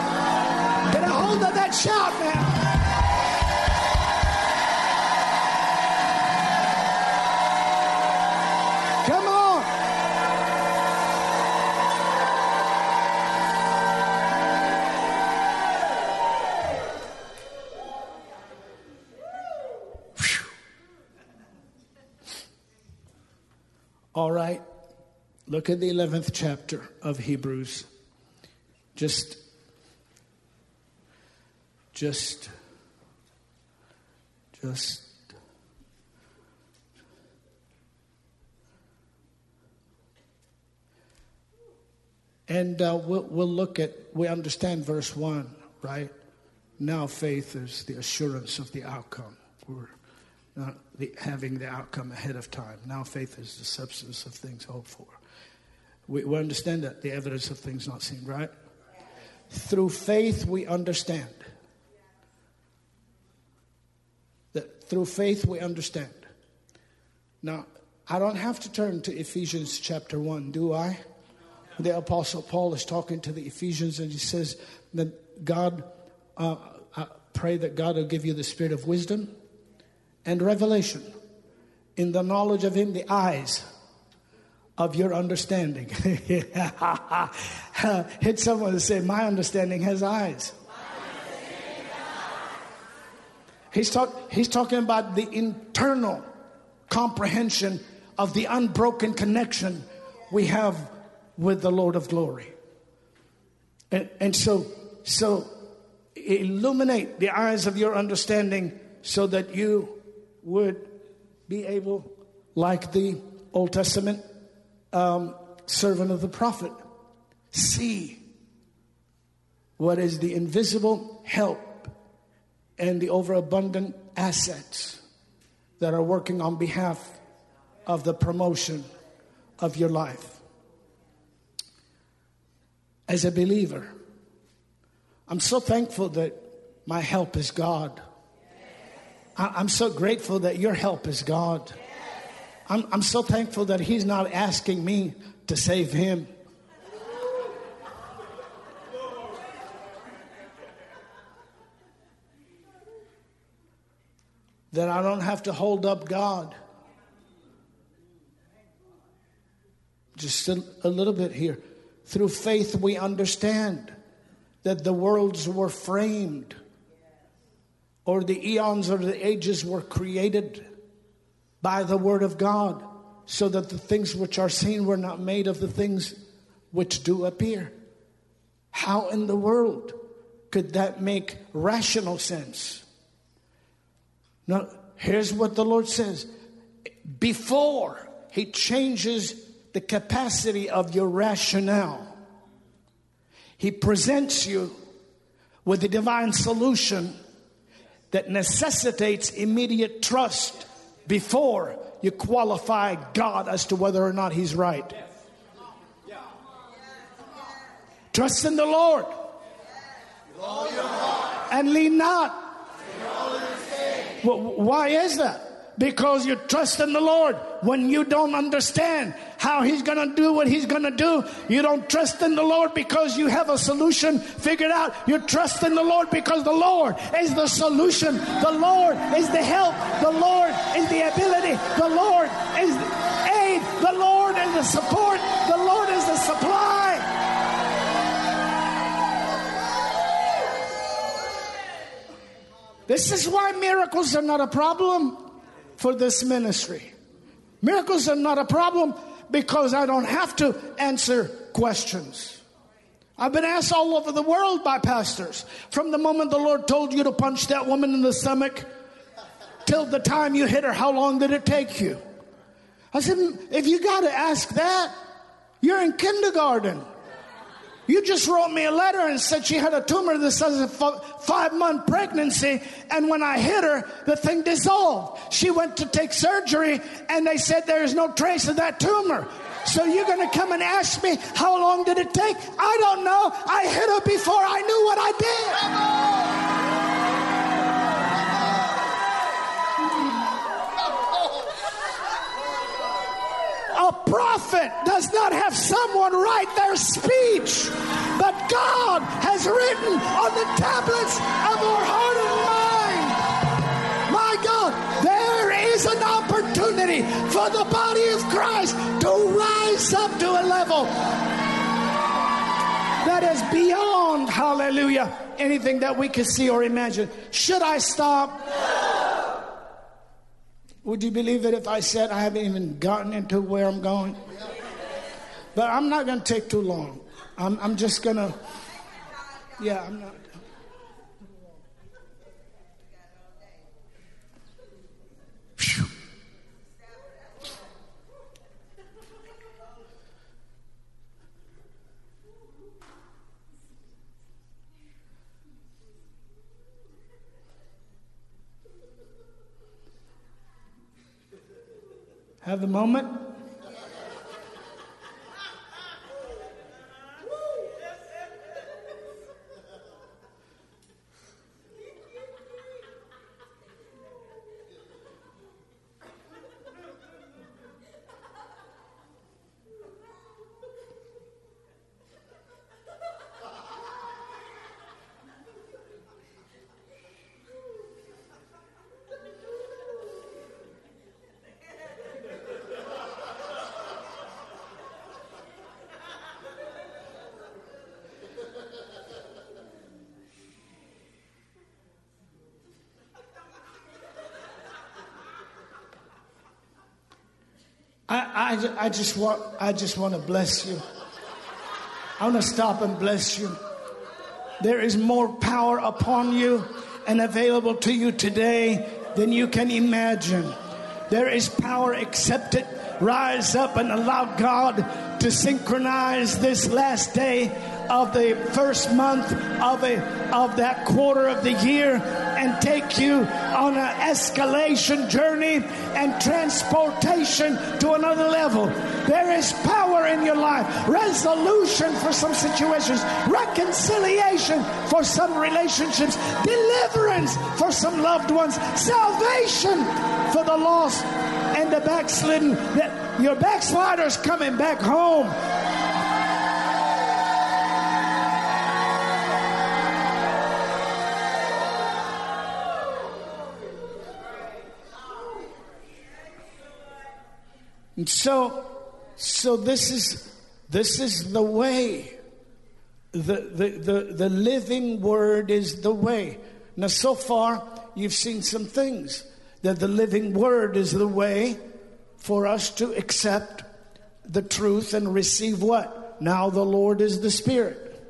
Get a hold of that shout now. All right. Look at the 11th chapter of Hebrews. Just just just And uh, we'll, we'll look at, we understand verse 1, right? Now faith is the assurance of the outcome. We're not the, having the outcome ahead of time. Now faith is the substance of things hoped for. We, we understand that, the evidence of things not seen, right? Through faith, we understand. That through faith, we understand. Now, I don't have to turn to Ephesians chapter 1, do I? the apostle paul is talking to the ephesians and he says that god uh, I pray that god will give you the spirit of wisdom and revelation in the knowledge of him the eyes of your understanding hit someone and say my understanding has eyes he's, talk, he's talking about the internal comprehension of the unbroken connection we have with the Lord of glory. And, and so, so illuminate the eyes of your understanding so that you would be able, like the Old Testament um, servant of the prophet, see what is the invisible help and the overabundant assets that are working on behalf of the promotion of your life as a believer. I'm so thankful that my help is God. I, am so grateful that your help is God. I'm, I'm so thankful that He's not asking me to save Him. That I don't have to hold up God. Just a, a little bit here. Through faith, we understand that the worlds were framed or the eons or the ages were created by the Word of God, so that the things which are seen were not made of the things which do appear. How in the world could that make rational sense? Now, here's what the Lord says before He changes the capacity of your rationale, He presents you with a divine solution that necessitates immediate trust before you qualify God as to whether or not He's right. Trust in the Lord and lean not. Why is that? Because you trust in the Lord when you don't understand how He's going to do what He's going to do. You don't trust in the Lord because you have a solution figured out. You trust in the Lord because the Lord is the solution. The Lord is the help. The Lord is the ability. The Lord is the aid. The Lord is the support. The Lord is the supply. This is why miracles are not a problem for this ministry. Miracles are not a problem because I don't have to answer questions. I've been asked all over the world by pastors from the moment the Lord told you to punch that woman in the stomach till the time you hit her, how long did it take you? I said, if you got to ask that, you're in kindergarten. You just wrote me a letter and said she had a tumor that says a five month pregnancy. And when I hit her, the thing dissolved. She went to take surgery and they said there's no trace of that tumor. So you're going to come and ask me how long did it take? I don't know. I hit her before I knew what I did. Prophet does not have someone write their speech, but God has written on the tablets of our heart and mind. My God, there is an opportunity for the body of Christ to rise up to a level that is beyond, hallelujah, anything that we can see or imagine. Should I stop? Would you believe it if I said I haven't even gotten into where I'm going? But I'm not going to take too long. I'm, I'm just going to, yeah, I'm not. Have the moment. I, I, just want I just want to bless you. I want to stop and bless you. There is more power upon you and available to you today than you can imagine. There is power. Accept it. Rise up and allow God to synchronize this last day of the first month of a of that quarter of the year and take you on an escalation journey and transportation to another level. There is power in your life, resolution for some situations, reconciliation for some relationships, deliverance for some loved ones, salvation for the lost and the backslidden. That your backsliders coming back home And so, so this is this is the way. The, the, the, the living word is the way. Now, so far, you've seen some things that the living word is the way for us to accept the truth and receive what? Now the Lord is the Spirit.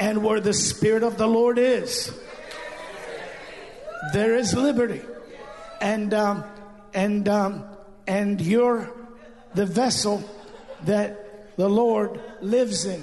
and where the Spirit of the Lord is, there is liberty. And, um, and, um, and you're the vessel that the Lord lives in.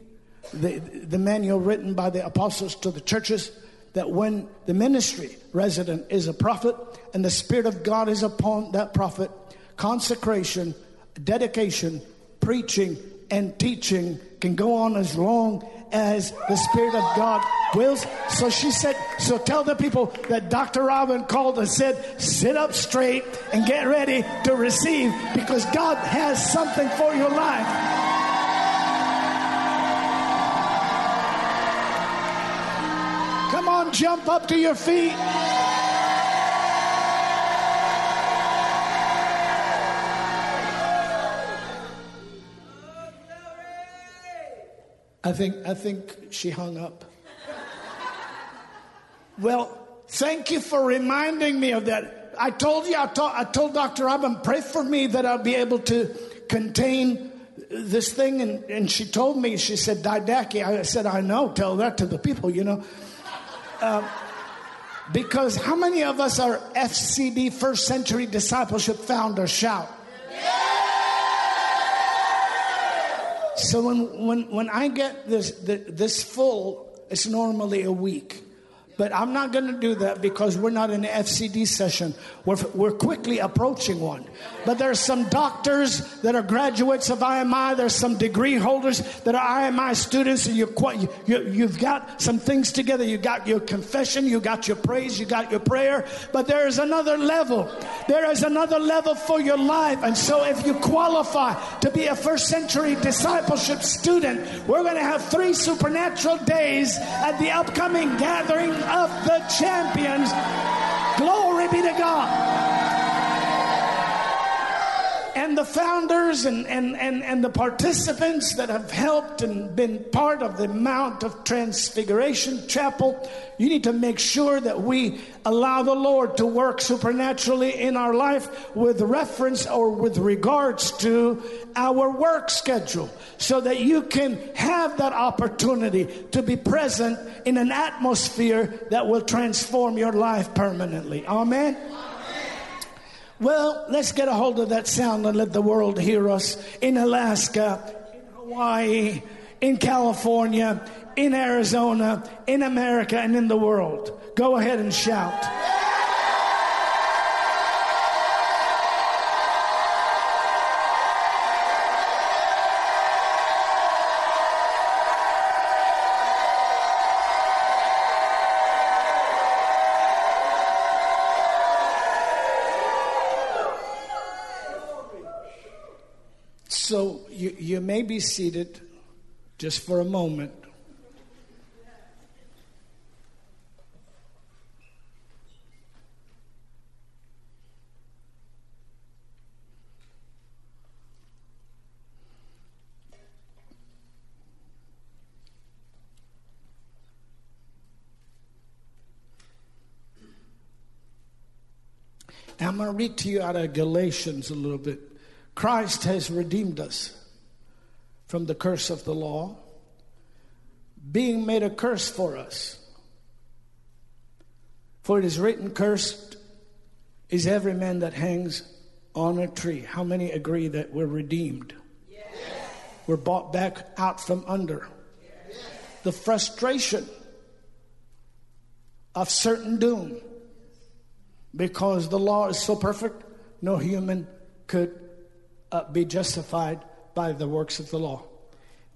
The, the manual written by the apostles to the churches that when the ministry resident is a prophet and the Spirit of God is upon that prophet, consecration, dedication, preaching, and teaching can go on as long as the Spirit of God wills. So she said, so tell the people that Dr. Robin called and said, sit up straight and get ready to receive because God has something for your life. Jump up to your feet. I think, I think she hung up. well, thank you for reminding me of that. I told you, I, told, I told Dr. Robin, pray for me that I'll be able to contain this thing. And, and she told me, she said, Didache. I said, I know, tell that to the people, you know. Uh, because how many of us are FCD, First Century Discipleship Founders? Shout. So when, when, when I get this, this full, it's normally a week. But I'm not going to do that because we're not in an FCD session. We're, we're quickly approaching one. But there's some doctors that are graduates of IMI. There's some degree holders that are IMI students. And you, you, you've got some things together. You got your confession, you got your praise, you got your prayer. But there is another level. There is another level for your life. And so if you qualify to be a first century discipleship student, we're going to have three supernatural days at the upcoming gathering of the champions. Glory be to God and the founders and, and, and, and the participants that have helped and been part of the Mount of Transfiguration Chapel, you need to make sure that we allow the Lord to work supernaturally in our life with reference or with regards to our work schedule so that you can have that opportunity to be present in an atmosphere that will transform your life permanently. Amen. Well, let's get a hold of that sound and let the world hear us in Alaska, in Hawaii, in California, in Arizona, in America, and in the world. Go ahead and shout. So you, you may be seated just for a moment. I'm going to read to you out of Galatians a little bit. Christ has redeemed us from the curse of the law, being made a curse for us. For it is written, Cursed is every man that hangs on a tree. How many agree that we're redeemed? Yes. We're bought back out from under. Yes. The frustration of certain doom because the law is so perfect, no human could uh, be justified by the works of the law.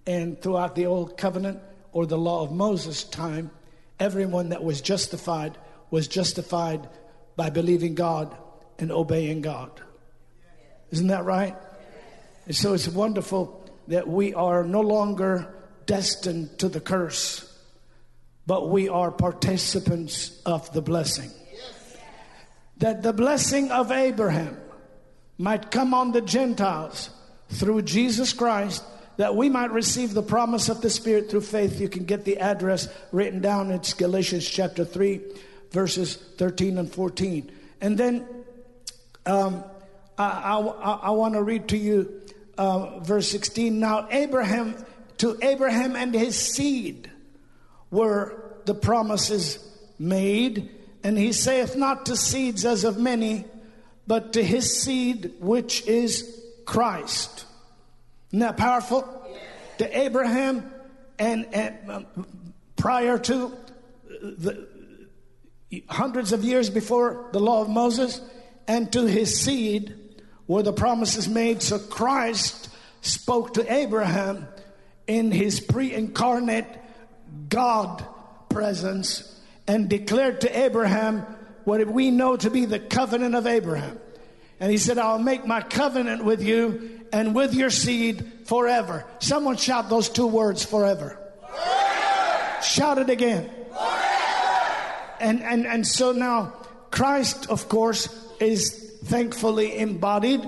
And throughout the Old Covenant or the law of Moses' time, everyone that was justified was justified by believing God and obeying God. Isn't that right? And so it's wonderful that we are no longer destined to the curse, but we are participants of the blessing. That the blessing of Abraham might come on the Gentiles through Jesus Christ, that we might receive the promise of the Spirit through faith. You can get the address written down. It's Galatians chapter 3, verses 13 and 14. And then um, I, I, I want to read to you uh, verse 16. Now, Abraham, to Abraham and his seed were the promises made. And he saith not to seeds as of many, but to his seed, which is Christ. Isn't that powerful? To Abraham and, and um, prior to the hundreds of years before the law of Moses, and to his seed were the promises made. So Christ spoke to Abraham in his pre incarnate God presence and declared to Abraham what we know to be the covenant of Abraham. And he said, I'll make my covenant with you and with your seed forever. Someone shout those two words forever. forever. Shout it again. Forever. And, and, and so now, Christ, of course, is thankfully embodied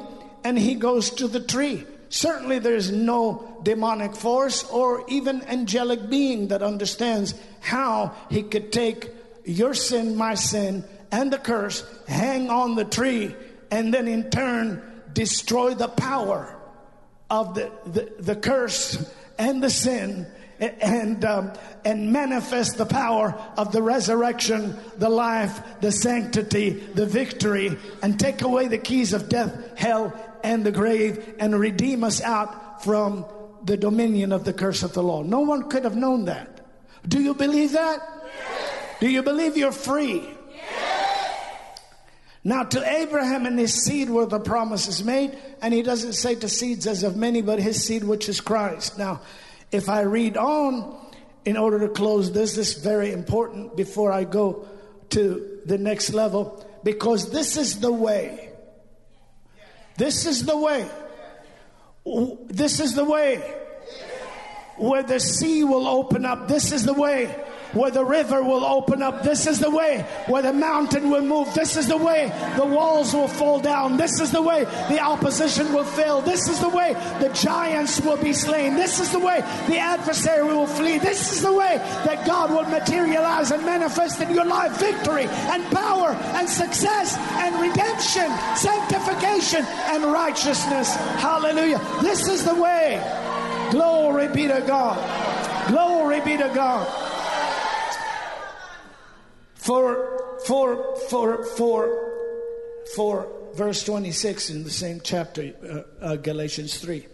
and he goes to the tree. Certainly, there's no demonic force or even angelic being that understands how he could take your sin, my sin, and the curse, hang on the tree, and then in turn destroy the power of the, the, the curse and the sin and um, and manifest the power of the resurrection, the life, the sanctity, the victory, and take away the keys of death, hell, and the grave, and redeem us out from the dominion of the curse of the law. No one could have known that. Do you believe that? Yes. Do you believe you're free? Now, to Abraham and his seed were the promises made, and he doesn't say to seeds as of many, but his seed, which is Christ. Now, if I read on, in order to close this, this is very important before I go to the next level, because this is the way. This is the way. This is the way where the sea will open up. This is the way where the river will open up. This is the way where the mountain will move. This is the way the walls will fall down. This is the way the opposition will fail. This is the way the giants will be slain. This is the way the adversary will flee. This is the way that God will materialize and manifest in your life victory and power and success and redemption, sanctification and righteousness. Hallelujah. This is the way. Glory be to God. Glory be to God. For, for, for, for, for verse 26 in the same chapter, uh, uh, Galatians 3.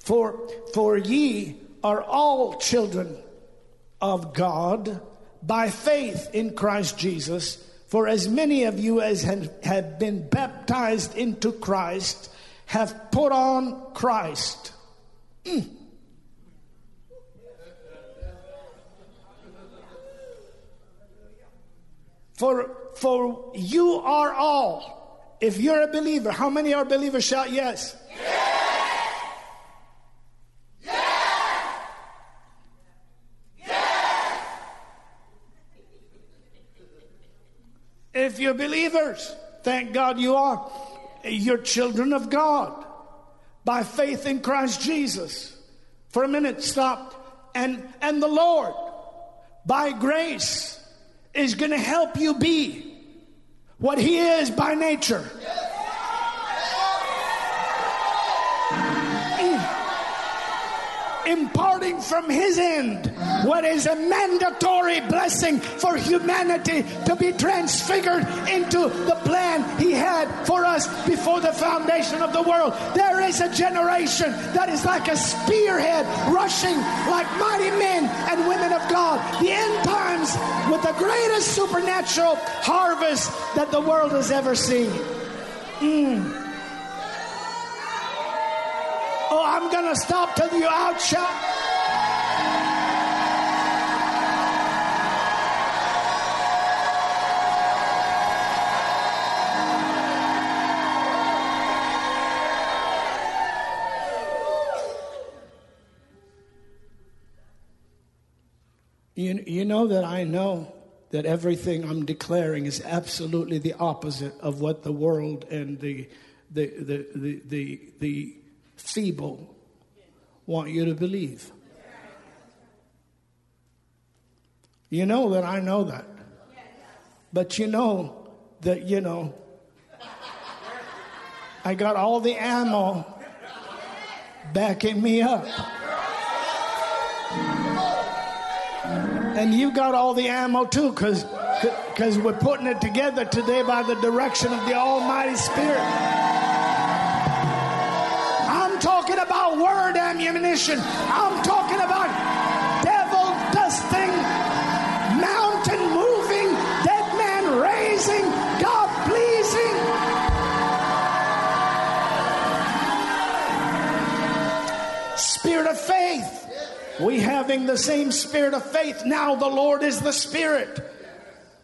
For, for ye are all children of God by faith in Christ Jesus. For as many of you as have been baptized into Christ have put on Christ. Mm. For, for you are all. If you're a believer, how many are believers? Shout yes. Yes. Yes. Yes. If you're believers, thank God you are. You're children of God by faith in Christ Jesus. For a minute, stop. And, and the Lord, by grace, is going to help you be what He is by nature. imparting from his end what is a mandatory blessing for humanity to be transfigured into the plan he had for us before the foundation of the world. There is a generation that is like a spearhead rushing like mighty men and women of God. The end times with the greatest supernatural harvest that the world has ever seen. Mm. Oh, I'm going to stop till you outshout. You, you know that I know that everything I'm declaring is absolutely the opposite of what the world and the, the, the, the, the, the feeble want you to believe. You know that I know that. But you know that, you know, I got all the ammo backing me up. And you got all the ammo too, because because we're putting it together today by the direction of the Almighty Spirit I'm talking about word ammunition. I'm talking about devil dusting, We having the same spirit of faith. Now the Lord is the Spirit.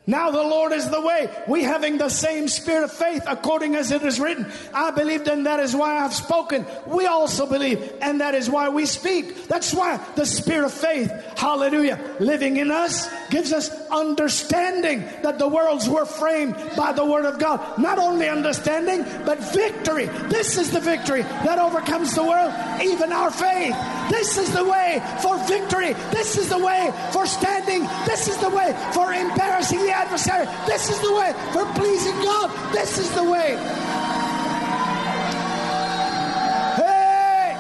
Now the Lord is the way. We having the same spirit of faith according as it is written. I believed and that is why I've spoken. We also believe and that is why we speak. That's why the spirit of faith, hallelujah, living in us gives us understanding that the worlds were framed by the word of God. Not only understanding, but victory. This is the victory that overcomes the world, even our faith. This is the way for victory. This is the way for standing. This is the way for embarrassing the adversary. This is the way for pleasing God. This is the way. Hey!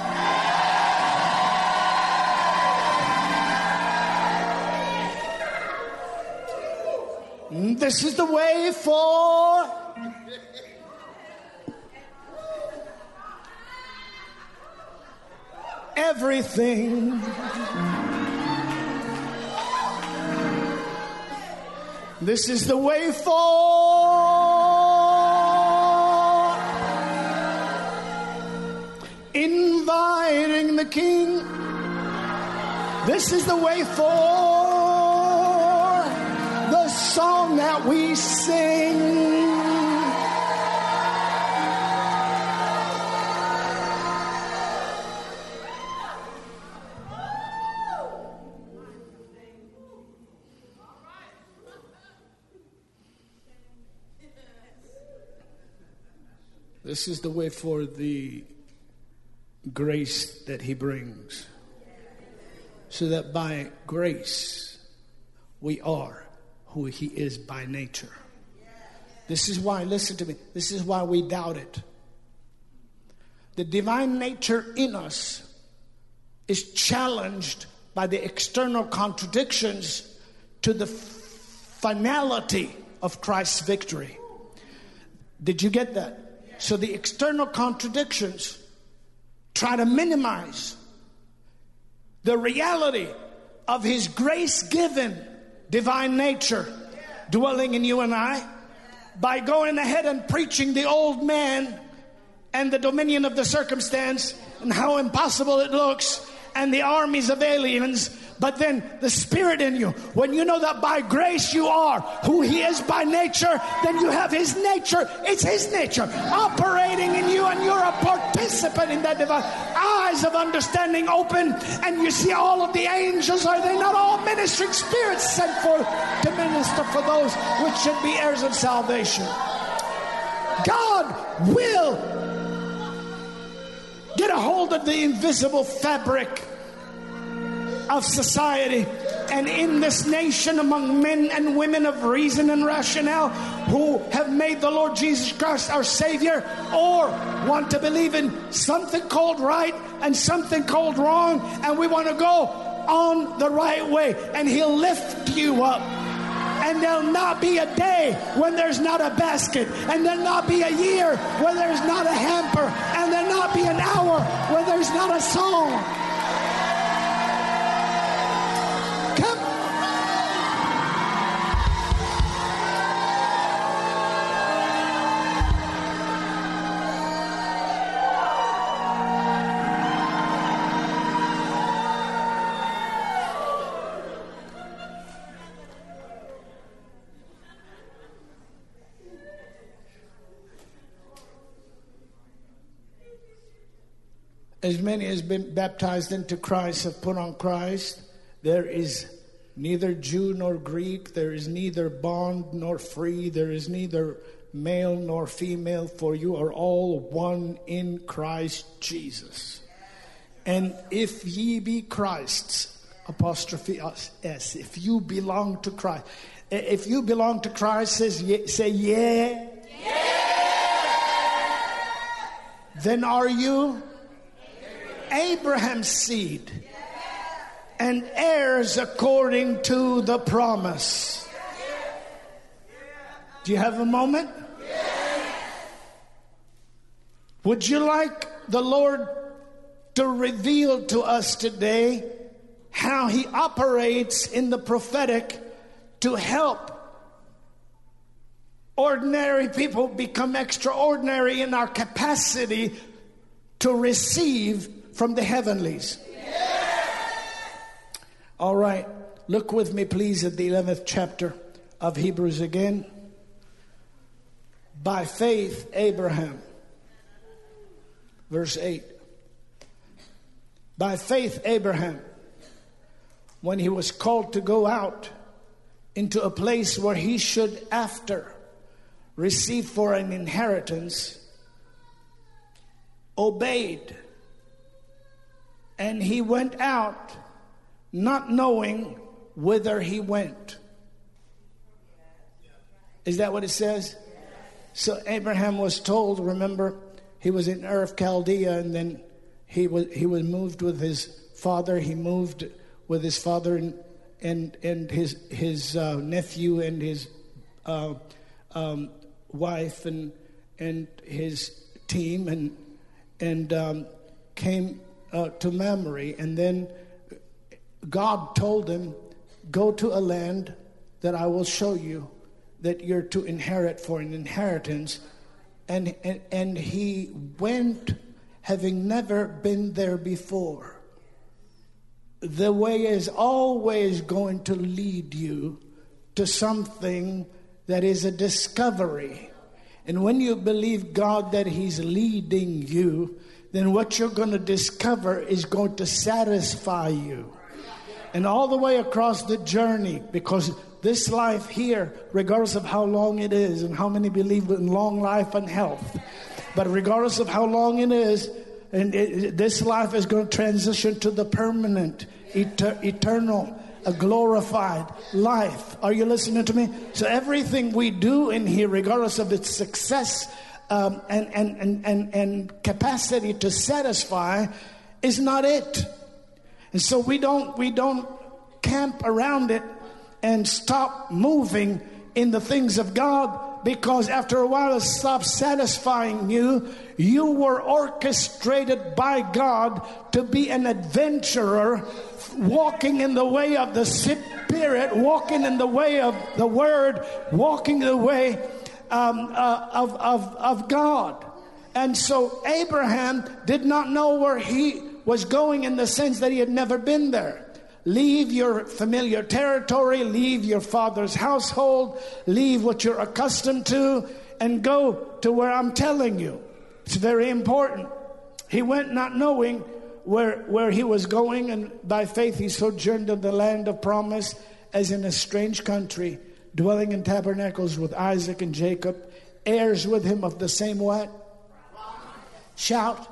Mm, this is the way for everything. This is the way for inviting the King. This is the way for the song that we sing. This is the way for the grace that He brings. So that by grace, we are who He is by nature. This is why, listen to me, this is why we doubt it. The divine nature in us is challenged by the external contradictions to the finality of Christ's victory. Did you get that? So the external contradictions try to minimize the reality of his grace given divine nature dwelling in you and I by going ahead and preaching the old man and the dominion of the circumstance and how impossible it looks and the armies of aliens but then the Spirit in you. When you know that by grace you are who He is by nature, then you have His nature. It's His nature operating in you, and you're a participant in that divine. Eyes of understanding open, and you see all of the angels. Are they not all ministering spirits sent forth to minister for those which should be heirs of salvation? God will get a hold of the invisible fabric of society and in this nation among men and women of reason and rationale who have made the Lord Jesus Christ our Savior or want to believe in something called right and something called wrong, and we want to go on the right way, and He'll lift you up. And there'll not be a day when there's not a basket, and there'll not be a year when there's not a hamper, and there'll not be an hour when there's not a song. As many as been baptized into Christ have put on Christ. There is neither Jew nor Greek, there is neither bond nor free, there is neither male nor female, for you are all one in Christ Jesus. And if ye be Christ's, apostrophe S, if you belong to Christ, eh, if you belong to Christ, says say yeah. yeah. Then are you Abraham's seed and heirs according to the promise. Do you have a moment? Would you like the Lord to reveal to us today how He operates in the prophetic to help ordinary people become extraordinary in our capacity to receive from the heavenlies. All right, look with me, please, at the 11th chapter of Hebrews again. By faith, Abraham, verse 8. By faith, Abraham, when he was called to go out into a place where he should after receive for an inheritance, obeyed and he went out not knowing whither he went. Is that what it says? So Abraham was told, remember, he was in Ur of Chaldea, and then he was he was moved with his father. He moved with his father and and and his his uh, nephew and his uh, um, wife and and his team and and um, came uh, to Mamre, and then God told him, Go to a land that I will show you that you're to inherit for an inheritance. And, and, and he went having never been there before. The way is always going to lead you to something that is a discovery. And when you believe God that He's leading you, then what you're going to discover is going to satisfy you. And all the way across the journey, because this life here, regardless of how long it is, and how many believe in long life and health, but regardless of how long it is, and it, this life is going to transition to the permanent, eter- eternal, a glorified life. Are you listening to me? So everything we do in here, regardless of its success um, and, and, and, and, and capacity to satisfy is not it. And so we don't, we don't camp around it and stop moving in the things of God because after a while it stops satisfying you. You were orchestrated by God to be an adventurer, walking in the way of the Spirit, walking in the way of the Word, walking the way um, uh, of, of, of God. And so Abraham did not know where he was going in the sense that he had never been there. Leave your familiar territory, leave your father's household, leave what you're accustomed to, and go to where I'm telling you. It's very important. He went not knowing where, where he was going, and by faith he sojourned in the land of promise as in a strange country dwelling in tabernacles with Isaac and Jacob, heirs with him of the same what? Shout.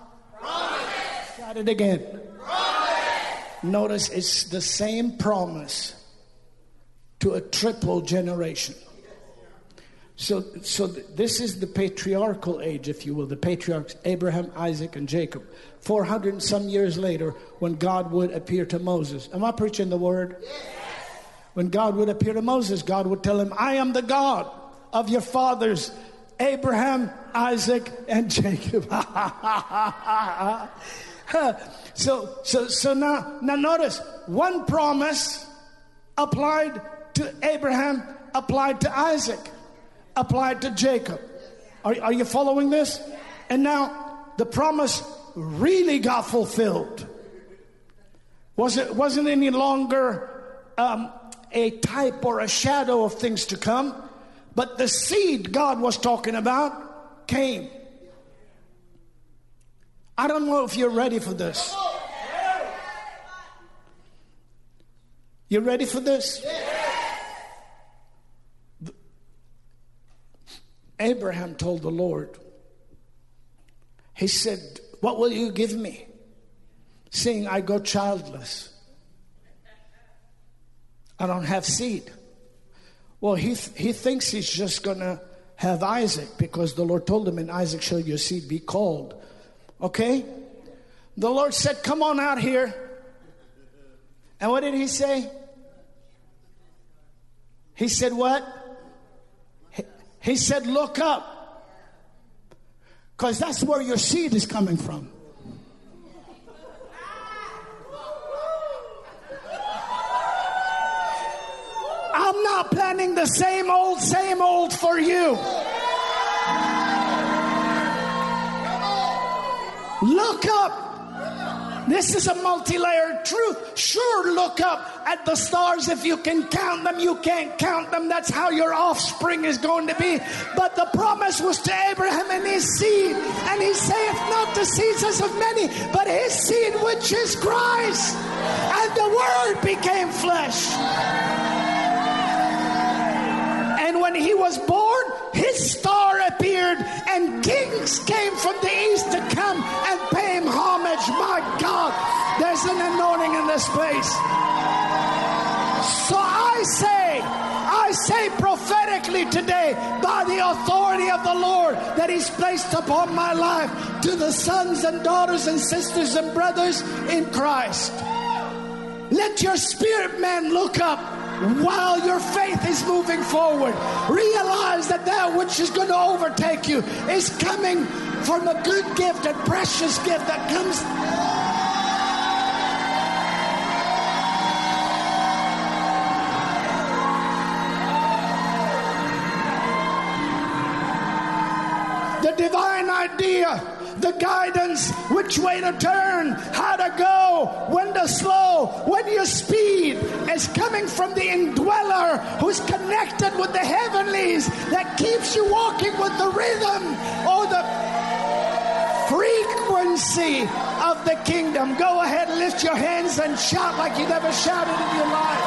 Shout it again. Notice it's the same promise to a triple generation. So, so this is the patriarchal age, if you will, the patriarchs Abraham, Isaac, and Jacob. 400 and some years later, when God would appear to Moses. Am I preaching the word? When God would appear to Moses, God would tell him, I am the God of your fathers, Abraham, Isaac, and Jacob. so, so, so now, now notice one promise applied to Abraham, applied to Isaac applied to Jacob. Are, are you following this? And now the promise really got fulfilled. Was it wasn't any longer um, a type or a shadow of things to come, but the seed God was talking about came. I don't know if you're ready for this. You ready for this? Abraham told the Lord, He said, What will you give me? Seeing I go childless. I don't have seed. Well, he, th- he thinks he's just going to have Isaac because the Lord told him, In Isaac shall your seed be called. Okay? The Lord said, Come on out here. And what did he say? He said, What? He said, Look up. Because that's where your seed is coming from. I'm not planning the same old, same old for you. Look up. This is a multi layered truth. Sure, look up at the stars if you can count them. You can't count them. That's how your offspring is going to be. But the promise was to Abraham and his seed. And he saith not the seeds as of many, but his seed, which is Christ. And the word became flesh. He was born, his star appeared, and kings came from the east to come and pay him homage. My God, there's an anointing in this place. So I say, I say prophetically today, by the authority of the Lord that He's placed upon my life, to the sons and daughters and sisters and brothers in Christ. Let your spirit man look up while your faith is moving forward. Realize that that which is going to overtake you is coming from a good gift, a precious gift that comes. The guidance, which way to turn, how to go, when to slow, when you speed, is coming from the indweller who's connected with the heavenlies that keeps you walking with the rhythm or the frequency of the kingdom. Go ahead, lift your hands and shout like you never shouted in your life.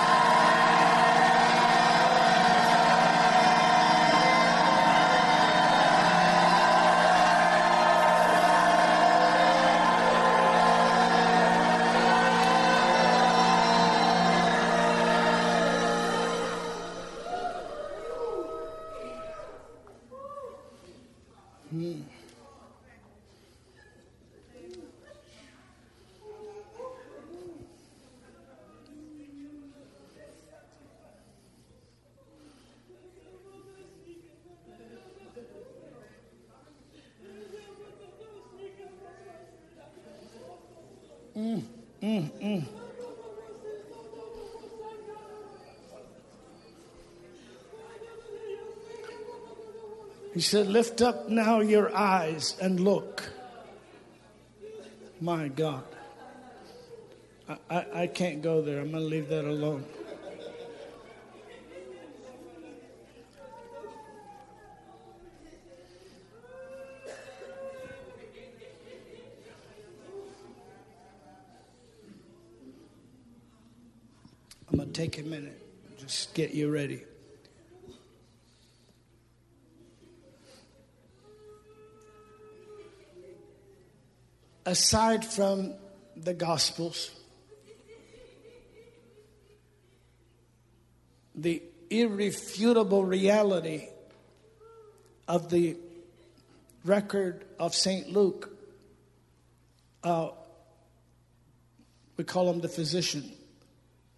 He said, Lift up now your eyes and look. My God. I, I, I can't go there. I'm going to leave that alone. I'm going to take a minute, just get you ready. Aside from the Gospels, the irrefutable reality of the record of St. Luke. Uh, we call him the physician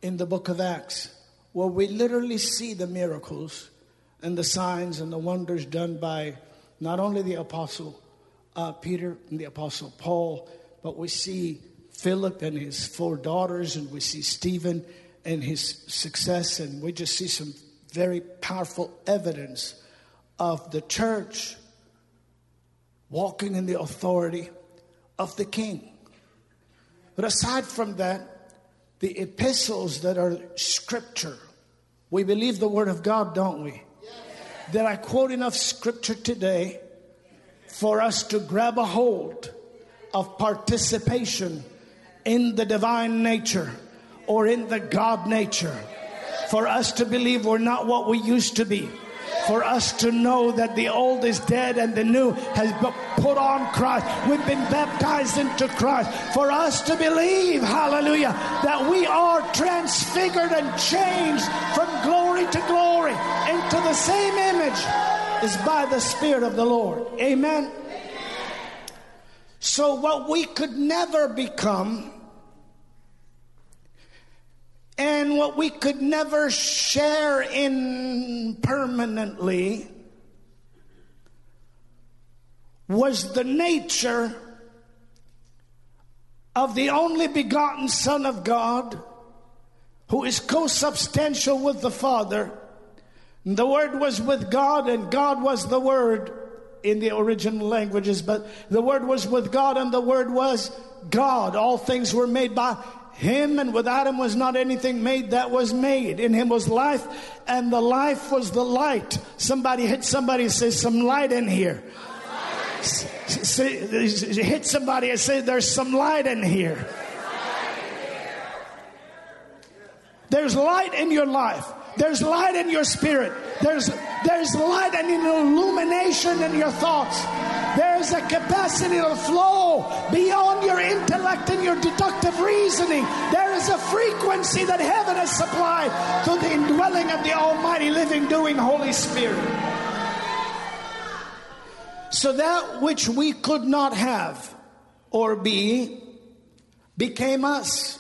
in the book of Acts, where we literally see the miracles and the signs and the wonders done by not only the apostle uh, Peter and the apostle Paul, but we see Philip and his four daughters, and we see Stephen and his success, and we just see some very powerful evidence of the church walking in the authority of the king. But aside from that, the epistles that are scripture, we believe the word of God, don't we? Yes. That I quote enough scripture today for us to grab a hold of participation in the divine nature or in the God nature. For us to believe we're not what we used to be for us to know that the old is dead and the new has put on Christ. We've been baptized into Christ. For us to believe, hallelujah, that we are transfigured and changed from glory to glory into the same image is by the Spirit of the Lord. Amen. So, what we could never become and what we could never share in permanently was the nature of the only begotten Son of God who is co-substantial with the Father. The Word was with God and God was the Word in the original languages, but the Word was with God and the Word was God. All things were made by him and without him was not anything made that was made. In him was life, and the life was the light. Somebody hit somebody and say, Some light in here. Hit somebody and say, There's some light in here. There's light in your life. There's light in your spirit. There's, there's light and an illumination in your thoughts. There's a capacity to flow beyond your intellect and your deductive reasoning. There is a frequency that heaven has supplied through the indwelling of the Almighty living, doing Holy Spirit. So that which we could not have or be became us.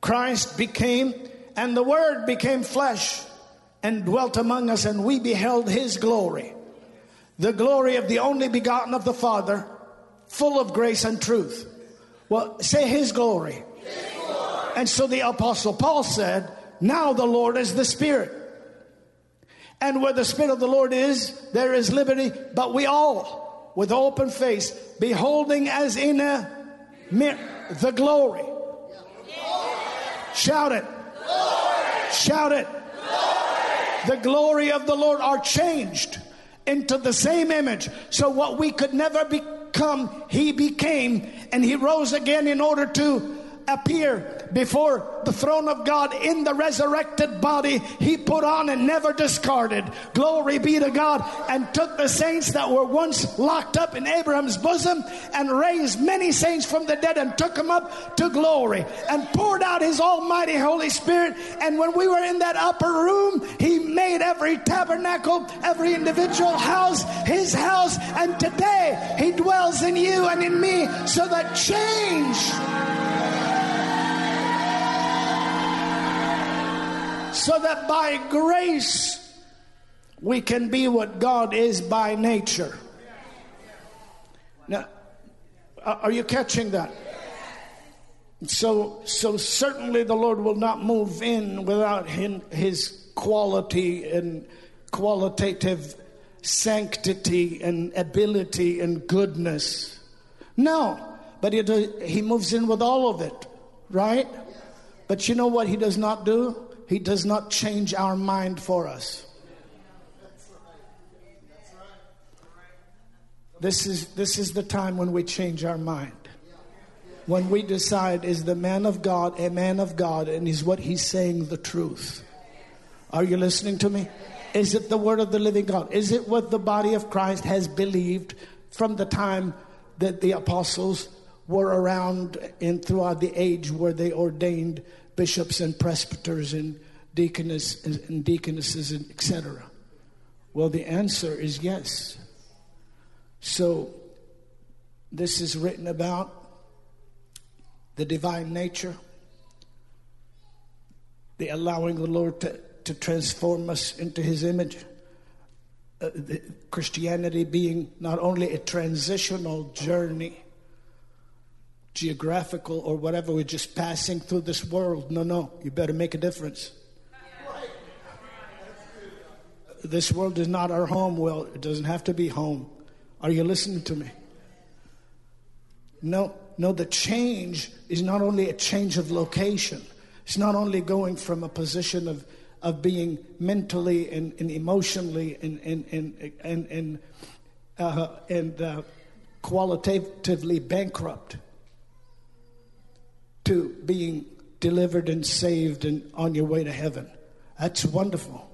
Christ became, and the Word became flesh and dwelt among us, and we beheld his glory the glory of the only begotten of the Father, full of grace and truth. Well, say his glory. His glory. And so the Apostle Paul said, Now the Lord is the Spirit. And where the Spirit of the Lord is, there is liberty. But we all, with open face, beholding as in a mirror the glory. Shout it. Glory. Shout it. Glory. The glory of the Lord are changed into the same image. So what we could never become, he became, and he rose again in order to appear before the throne of God in the resurrected body he put on and never discarded. Glory be to God. And took the saints that were once locked up in Abraham's bosom and raised many saints from the dead and took them up to glory and poured out his almighty Holy Spirit. And when we were in that upper room, he made every tabernacle, every individual house his house. And today he dwells in you and in me so that change so that by grace we can be what God is by nature. Now, are you catching that? So, so certainly the Lord will not move in without his quality and qualitative sanctity and ability and goodness. No, but he, he moves in with all of it, right? But you know what he does not do? He does not change our mind for us. This is, this is the time when we change our mind. When we decide, is the man of God a man of God and is what he's saying the truth? Are you listening to me? Is it the word of the living God? Is it what the body of Christ has believed from the time that the apostles were around and throughout the age where they ordained bishops and presbyters and deaconess and deaconesses, and etc.? Well, the answer is yes. So, this is written about the divine nature, the allowing the Lord to, to transform us into His image. Uh, Christianity being not only a transitional journey, geographical or whatever, we're just passing through this world. No, no, you better make a difference. This world is not our home. Well, it doesn't have to be home. Are you listening to me? No, no, the change is not only a change of location, it's not only going from a position of, of being mentally and, and emotionally and, and, and, and, and, uh, and uh, qualitatively bankrupt to being delivered and saved and on your way to heaven. That's wonderful.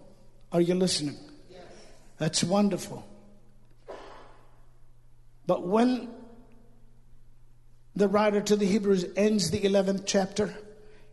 Are you listening? That's wonderful. But when the writer to the Hebrews ends the 11th chapter,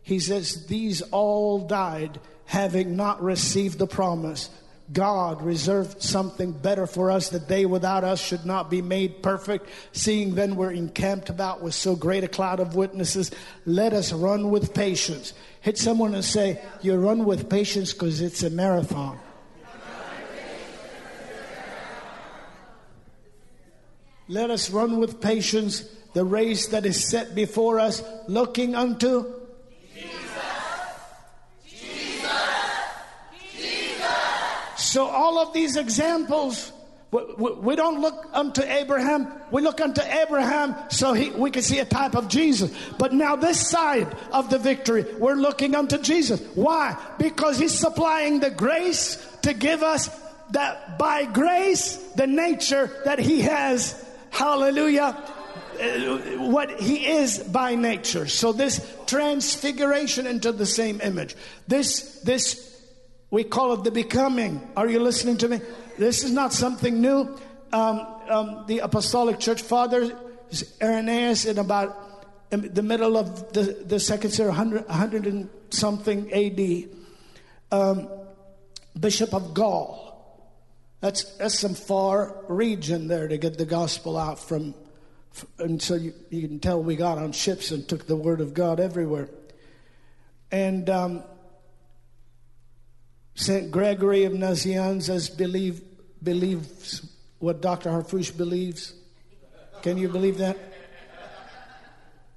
he says, These all died having not received the promise, God reserved something better for us that they without us should not be made perfect. Seeing then we're encamped about with so great a cloud of witnesses, let us run with patience. Hit someone and say, You run with patience because it's a marathon. Let us run with patience the race that is set before us, looking unto So, all of these examples, we don't look unto Abraham, we look unto Abraham so he, we can see a type of Jesus. But now, this side of the victory, we're looking unto Jesus. Why? Because he's supplying the grace to give us that by grace, the nature that he has. Hallelujah uh, what he is by nature. So this transfiguration into the same image. This this we call it the becoming. Are you listening to me? This is not something new. Um, um, the Apostolic Church Fathers, Irenaeus, in about in the middle of the, the second century, 100, 100 and something AD, um, Bishop of Gaul. That's, that's some far region there to get the gospel out from. And so you, you can tell we got on ships and took the word of God everywhere. And um, St. Gregory of Nazianzus believe, believes what Dr. Harfouche believes. Can you believe that?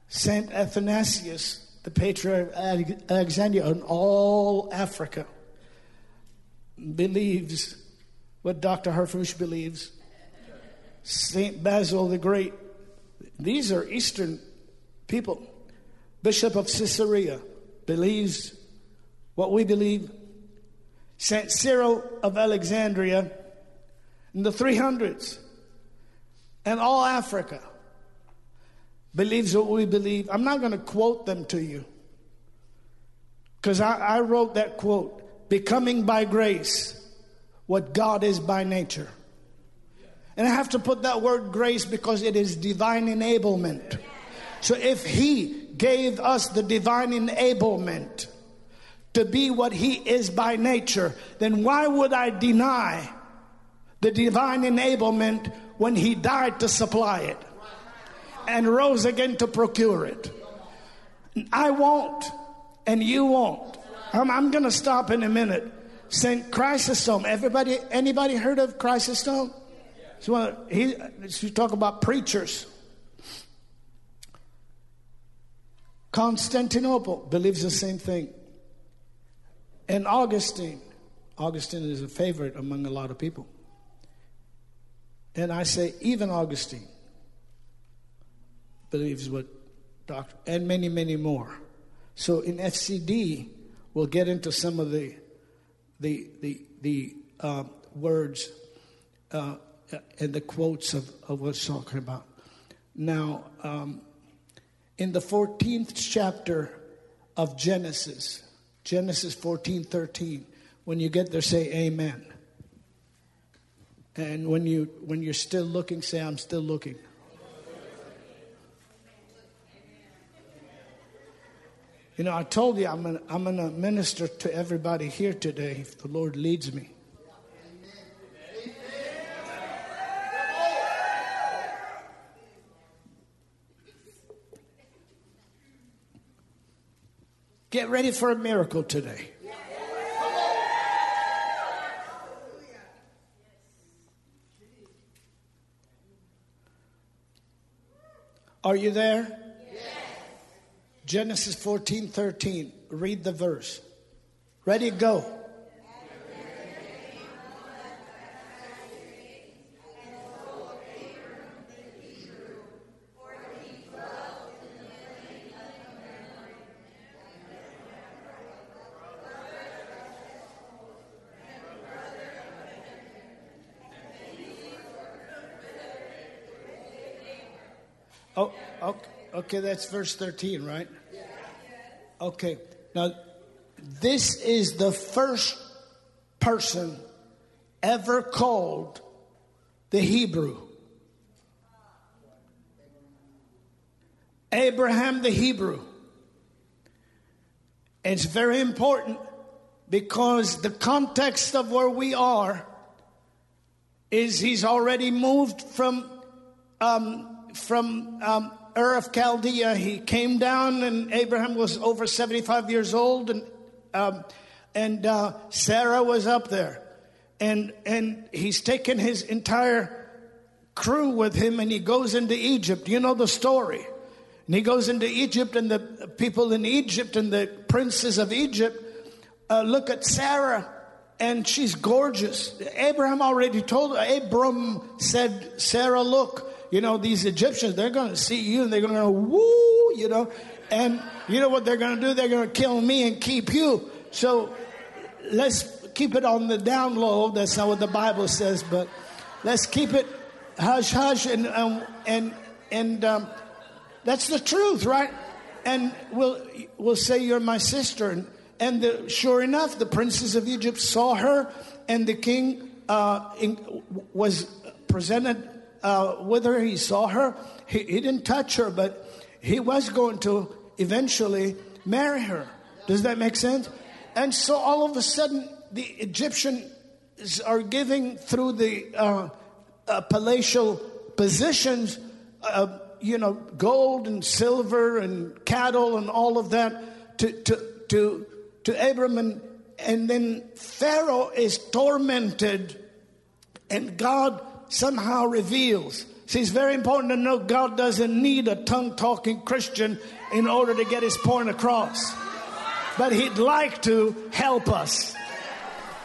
St. Athanasius, the patriarch of Alexandria in all Africa, believes what Dr. Harfouche believes. St. Basil the Great, these are Eastern people. Bishop of Caesarea believes what we believe. St. Cyril of Alexandria in the 300s and all Africa believes what we believe. I'm not going to quote them to you because I, I, wrote that quote becoming by grace what God is by nature. And I have to put that word grace because it is divine enablement. So if He gave us the divine enablement, to be what he is by nature, then why would I deny the divine enablement when he died to supply it and rose again to procure it? I won't, and you won't. I'm, I'm going to stop in a minute. Saint Chrysostom. Everybody, anybody heard of Chrysostom? So he, you talk about preachers. Constantinople believes the same thing. And Augustine, Augustine is a favorite among a lot of people. And I say, even Augustine believes what Dr. and many, many more. So in FCD, we'll get into some of the the the the uh, words uh, and the quotes of, of what's talking about. Now, um, in the 14th chapter of Genesis, Genesis 14 13. When you get there, say amen. And when, you, when you're still looking, say, I'm still looking. You know, I told you I'm gonna, I'm going to minister to everybody here today if the Lord leads me. Get ready for a miracle today. Are you there? Yes. Genesis 14 13. Read the verse. Ready, go. Oh, okay, that's verse 13, right? Okay, now this is the first person ever called the Hebrew. Abraham the Hebrew. It's very important because the context of where we are is he's already moved from um, from um, Ur of Chaldea. He came down, and Abraham was over 75 years old, and um, and uh, Sarah was up there, and and he's taken his entire crew with him, and he goes into Egypt. You know the story. And he goes into Egypt, and the people in Egypt and the princes of Egypt uh, look at Sarah, and she's gorgeous. Abraham already told Abram said, Sarah, look, you know, these Egyptians, they're going to see you and they're going to go, woo, you know. And you know what they're going to do? They're going to kill me and keep you. So let's keep it on the down low. That's not what the Bible says, but let's keep it hush hush and um, and and um, that's the truth, right? And we'll we'll say you're my sister, and, and the, sure enough, the princes of Egypt saw her, and the king uh, in, was presented uh, whether he saw her, he, he didn't touch her, but he was going to eventually marry her. Does that make sense? And so all of a sudden, the Egyptians are giving through the uh, uh, palatial positions, uh, you know, gold and silver and cattle and all of that to, to, to, to Abram. And, and then Pharaoh is tormented, and God somehow reveals. See, it's very important to know God doesn't need a tongue talking Christian in order to get his point across. But he'd like to help us.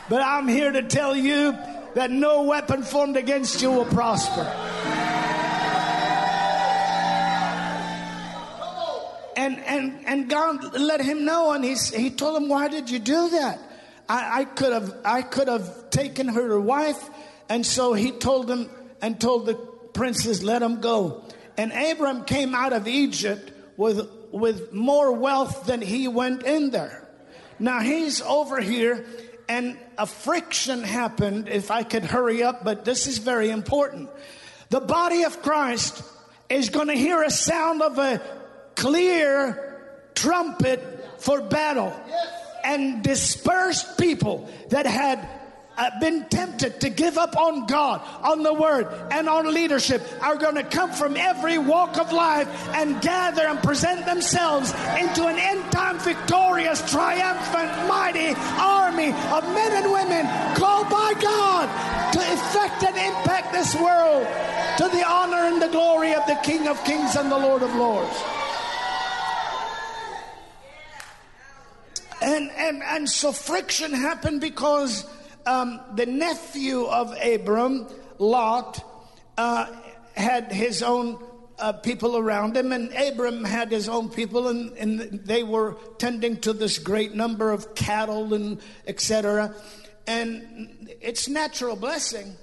But I'm here to tell you that no weapon formed against you will prosper. And, and, and God let him know, and he's, he told him, Why did you do that? I, I, could have, I could have taken her wife and so he told them and told the princes, let them go. And Abram came out of Egypt with, with more wealth than he went in there. Now he's over here and a friction happened, if I could hurry up, but this is very important. The body of Christ is going to hear a sound of a clear trumpet for battle. And dispersed people that had been tempted to give up on God, on the Word, and on leadership are going to come from every walk of life and gather and present themselves into an end time victorious, triumphant, mighty army of men and women called by God to effect and impact this world to the honor and the glory of the King of Kings and the Lord of Lords. And, and, and so friction happened because um, the nephew of Abram, Lot, uh, had his own uh, people around him, and Abram had his own people, and, and they were tending to this great number of cattle and etc. And it's natural blessing,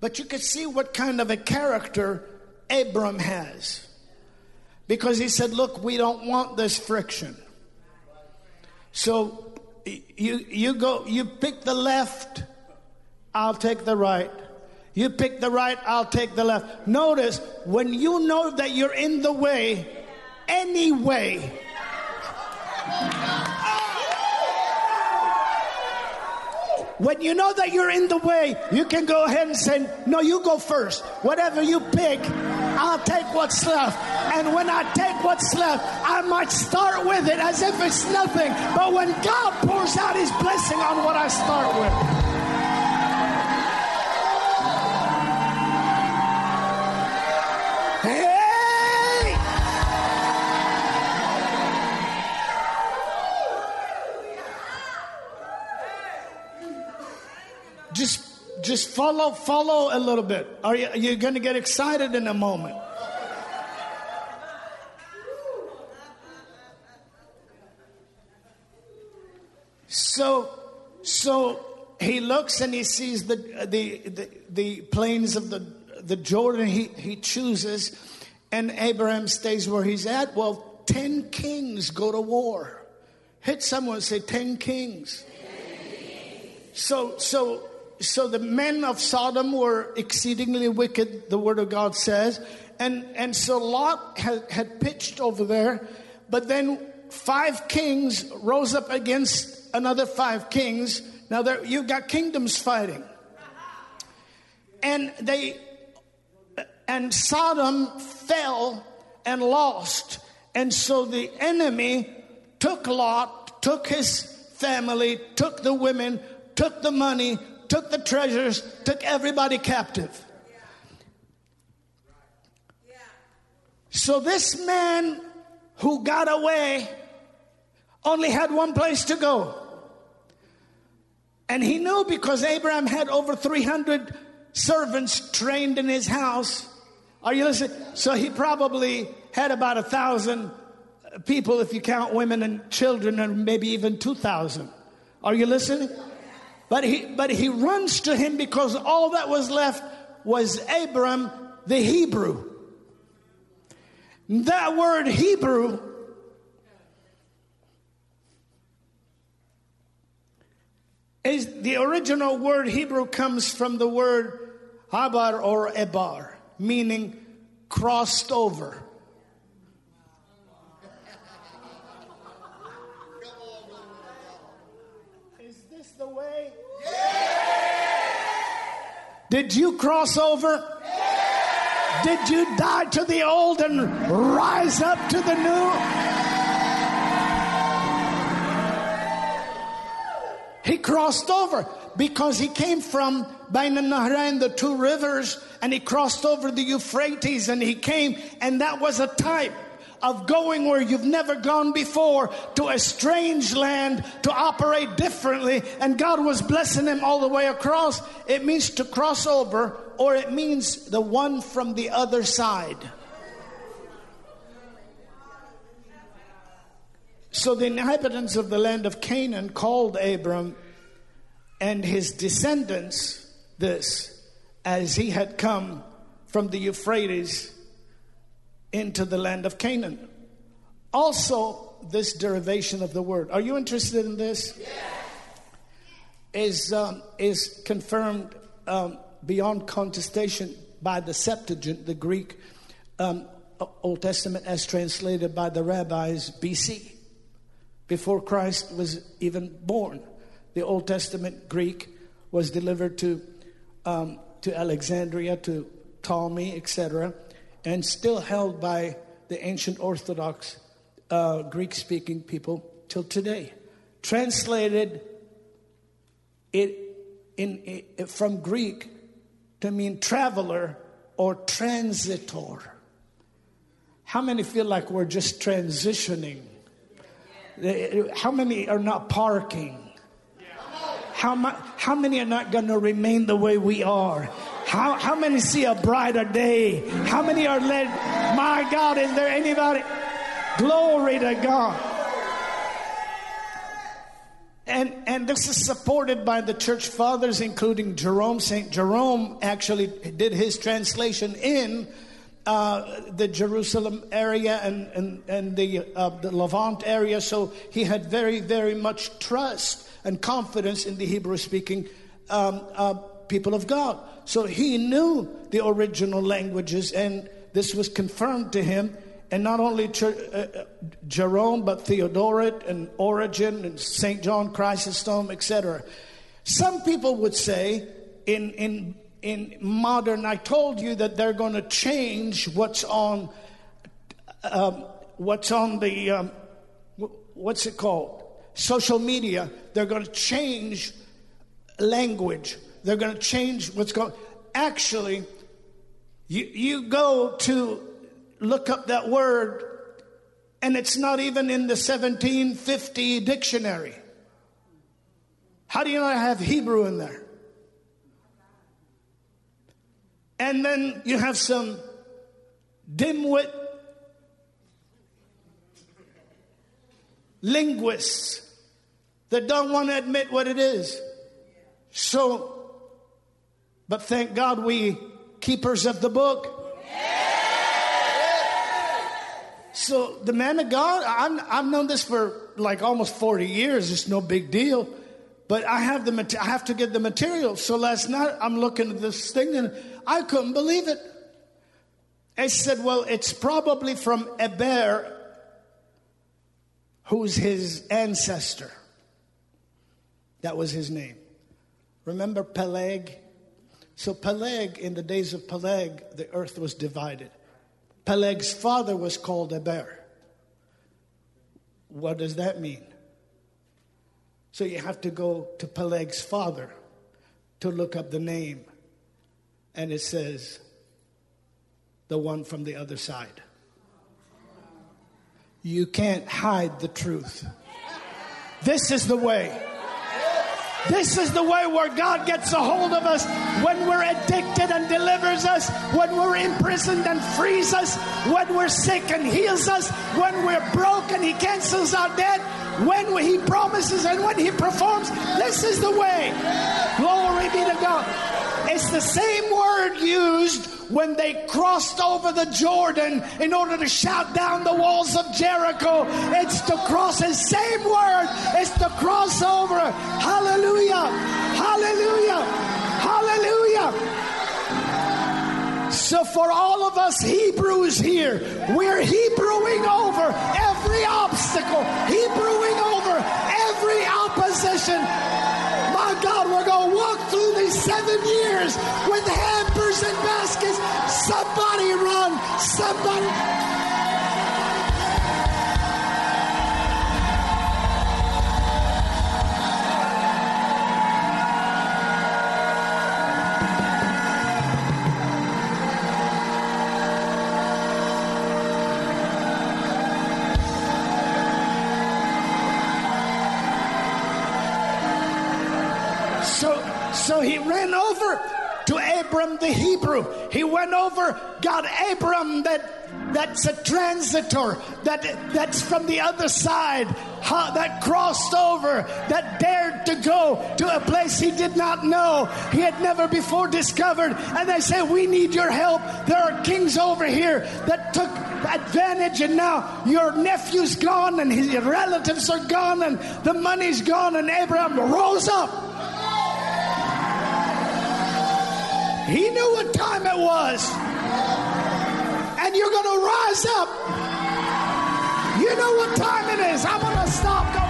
but you could see what kind of a character Abram has. Because he said, Look, we don't want this friction. So you, you go, you pick the left, I'll take the right. You pick the right, I'll take the left. Notice when you know that you're in the way, anyway, When you know that you're in the way, you can go ahead and say, No, you go first. Whatever you pick, I'll take what's left. And when I take what's left, I might start with it as if it's nothing. But when God pours out his blessing on what I start with, follow follow a little bit. Are you you're going to get excited in a moment. So so he looks and he sees the the the, the plains of the the Jordan. He he chooses, and Abraham stays where he's at. Well, ten kings go to war. Hit someone say ten kings. So so so the men of Sodom were exceedingly wicked, the word of God says. And, and so Lot had, had pitched over there, but then five kings rose up against another five kings. Now there, you've got kingdoms fighting. And they, and Sodom fell and lost. And so the enemy took Lot, took his family, took the women, took the money, took the treasures, took everybody captive. So this man who got away only had one place to go. And he knew because Abraham had over 300 servants trained in his house. Are you listening? So he probably had about a thousand people if you count women and children, and maybe even 2,000. Are you listening? But he, but he runs to him because all that was left was Abram the Hebrew. That word Hebrew is the original word Hebrew comes from the word habar or ebar, meaning crossed over. Is this the way? Did you cross over? Did you die to the old and rise up to the new? He crossed over because he came from Bain and Nahrain, the two rivers, and he crossed over the Euphrates and he came, and that was a type of going where you've never gone before to a strange land to operate differently, and God was blessing him all the way across. It means to cross over, or it means the one from the other side. So the inhabitants of the land of Canaan called Abram and his descendants this, as he had come from the Euphrates into the land of Canaan. Also, this derivation of the word. Are you interested in this? Yes. Is, um, is confirmed um, beyond contestation by the Septuagint, the Greek um, Old Testament, as translated by the rabbis BC, before Christ was even born. The Old Testament Greek was delivered to, um, to Alexandria, to Ptolemy, etc and still held by the ancient Orthodox uh, Greek speaking people till today. Translated it in, it, from Greek to mean traveler or transitor. How many feel like we're just transitioning? How many are not parking? How, how many are not going to remain the way we are? How, how many see a brighter day? How many are led? My God, is there anybody? Glory to God. And, and this is supported by the church fathers, including Jerome. St. Jerome actually did his translation in uh, the Jerusalem area and, and, and the, uh, the Levant area. So he had very, very much trust and confidence in the Hebrew speaking um, uh, people of God. So he knew the original languages, and this was confirmed to him. and not only Ch- uh, Jerome, but Theodoret and Origen and St. John Chrysostom, etc. Some people would say in, in, in modern, I told you that they're going to change what's on, um, what's on the, um, what's it called? Social media. They're going to change language. They're going to change what's going. Actually, you, you go to look up that word, and it's not even in the 1750 dictionary. How do you not have Hebrew in there? And then you have some dimwit linguists that don't want to admit what it is. So, but thank God we keepers of the book. So the man of God, I'm, I've known this for like almost 40 years. It's no big deal. But I have the I have to get the material. So last night I'm looking at this thing and I couldn't believe it. I said, "Well, it's probably from Eber, who's his ancestor. That was his name. Remember Peleg? So Peleg, in the days of Peleg, the earth was divided. Peleg's father was called Eber. What does that mean? So you have to go to Peleg's father to look up the name. And it says, the one from the other side. You can't hide the truth. This is the way. This is the way where God gets a hold of us when we're addicted and delivers us, when we're imprisoned and frees us, when we're sick and heals us, when we're broken, He cancels our debt, when He promises and when He performs. This is the way. Glory be to God. It's the same word used when they crossed over the Jordan in order to shout down the walls of Jericho. It's to cross the same word. It's to cross over. Hallelujah. Hallelujah. Hallelujah. So, for all of us Hebrews here, we're Hebrewing over every obstacle, Hebrewing over every opposition. My God, we're going to walk through these seven years with hampers and baskets. Somebody run, somebody. The Hebrew. He went over, got Abram that that's a transitor, that that's from the other side, that crossed over, that dared to go to a place he did not know, he had never before discovered. And they say, We need your help. There are kings over here that took advantage, and now your nephew's gone, and his relatives are gone, and the money's gone. And Abraham rose up He knew what time it was. And you're going to rise up. You know what time it is. I'm going to stop. Go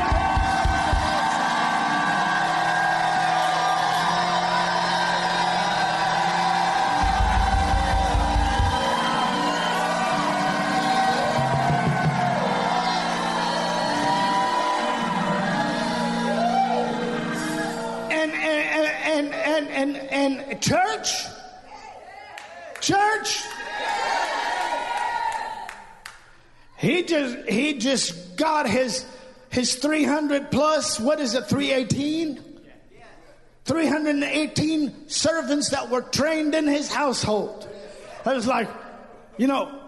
and, and, and church, church, he just he just got his his 300 plus what is it 318 318 servants that were trained in his household. It was like you know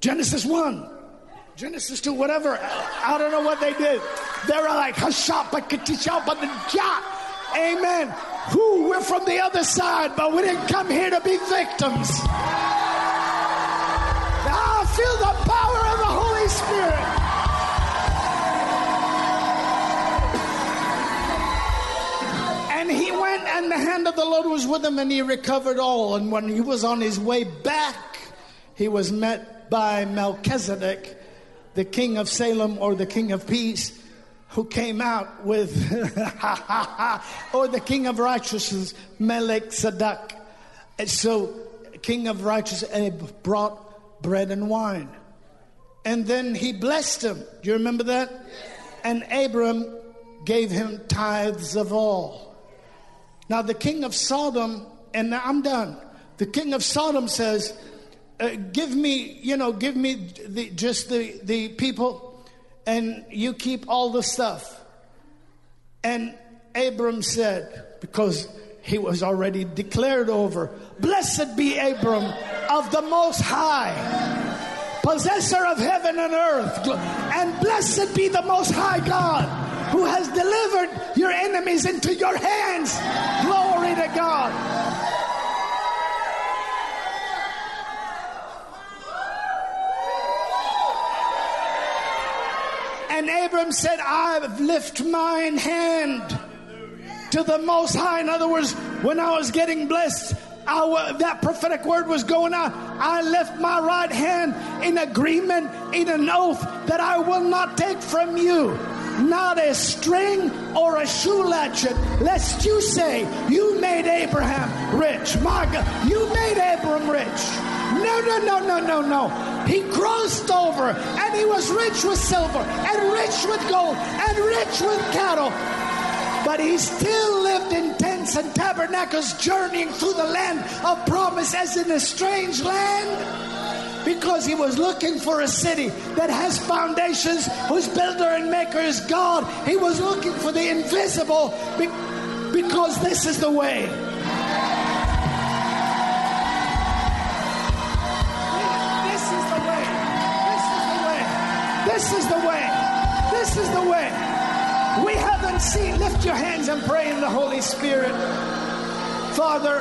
genesis 1 genesis 2 whatever. I don't know what they did. They were like god. Oh, amen. Who we're from the other side, but we didn't come here to be victims. I feel the power And he went, and the hand of the Lord was with him, and he recovered all. And when he was on his way back, he was met by Melchizedek, the king of Salem or the king of peace, who came out with, or the king of righteousness, Melchizedek. And so, king of righteousness brought bread and wine. And then he blessed him. Do you remember that? And Abram gave him tithes of all. Now, the king of Sodom, and I'm done. The king of Sodom says, uh, Give me, you know, give me the, just the, the people, and you keep all the stuff. And Abram said, because he was already declared over, Blessed be Abram of the Most High, possessor of heaven and earth, and blessed be the Most High God who has delivered your enemies into your hands. Glory to God. And Abram said, I lift mine hand to the Most High. In other words, when I was getting blessed, I, that prophetic word was going out. I left my right hand in agreement, in an oath that I will not take from you not a string or a shoe latchet, lest you say, You made Abraham rich. My God, you made Abraham rich. No, no, no, no, no, no. He crossed over and he was rich with silver and rich with gold and rich with cattle. But he still lived in tents and tabernacles, journeying through the land of promise as in a strange land because he was looking for a city that has foundations, whose builder and maker is God. He was looking for the invisible because this is the way. This is the way. This is the way. This is the way. We haven't seen. Lift your hands and pray in the Holy Spirit. Father,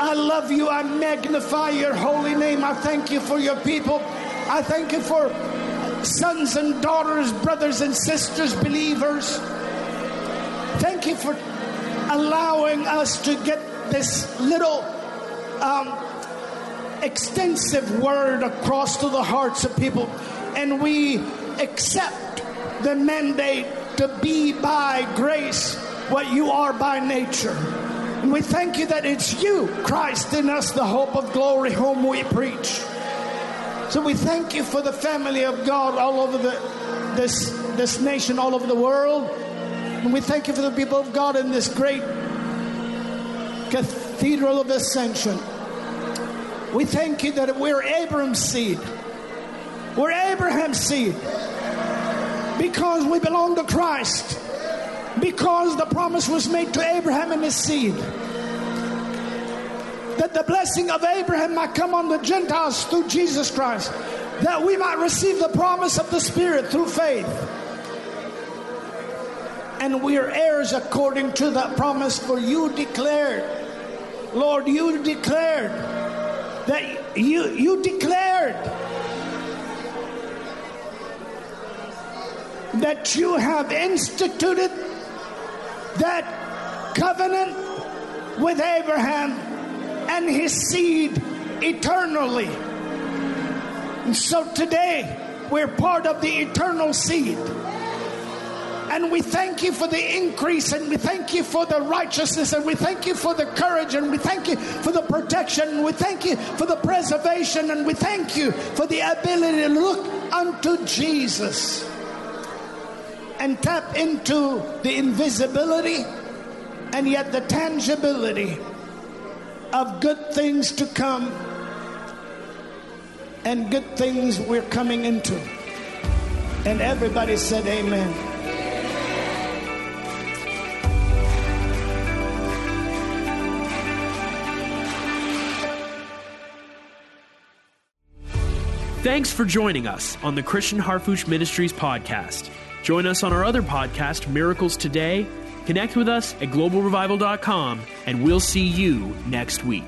I love you. I magnify your holy name. I thank you for your people. I thank you for sons and daughters, brothers and sisters, believers. Thank you for allowing us to get this little um, extensive word across to the hearts of people. And we accept the mandate to be by grace what you are by nature. And we thank you that it's you, Christ in us, the hope of glory, whom we preach. So we thank you for the family of God all over the, this, this nation, all over the world. And we thank you for the people of God in this great cathedral of ascension. We thank you that we're Abraham's seed. We're Abraham's seed because we belong to Christ because the promise was made to Abraham and his seed. That the blessing of Abraham might come on the Gentiles through Jesus Christ, that we might receive the promise of the Spirit through faith. And we are heirs according to that promise, for you declared, Lord, you declared that you, you declared that you have instituted that covenant with Abraham and his seed eternally. And so today, we're part of the eternal seed. And we thank you for the increase, and we thank you for the righteousness, and we thank you for the courage, and we thank you for the protection, and we thank you for the preservation, and we thank you for the ability to look unto Jesus and tap into the invisibility and yet the tangibility of good things to come and good things we're coming into. And everybody said, Amen. Thanks for joining us on the Christian Harfouche Ministries podcast. Join us on our other podcast, Miracles Today. Connect with us at globalrevival.com, and we'll see you next week.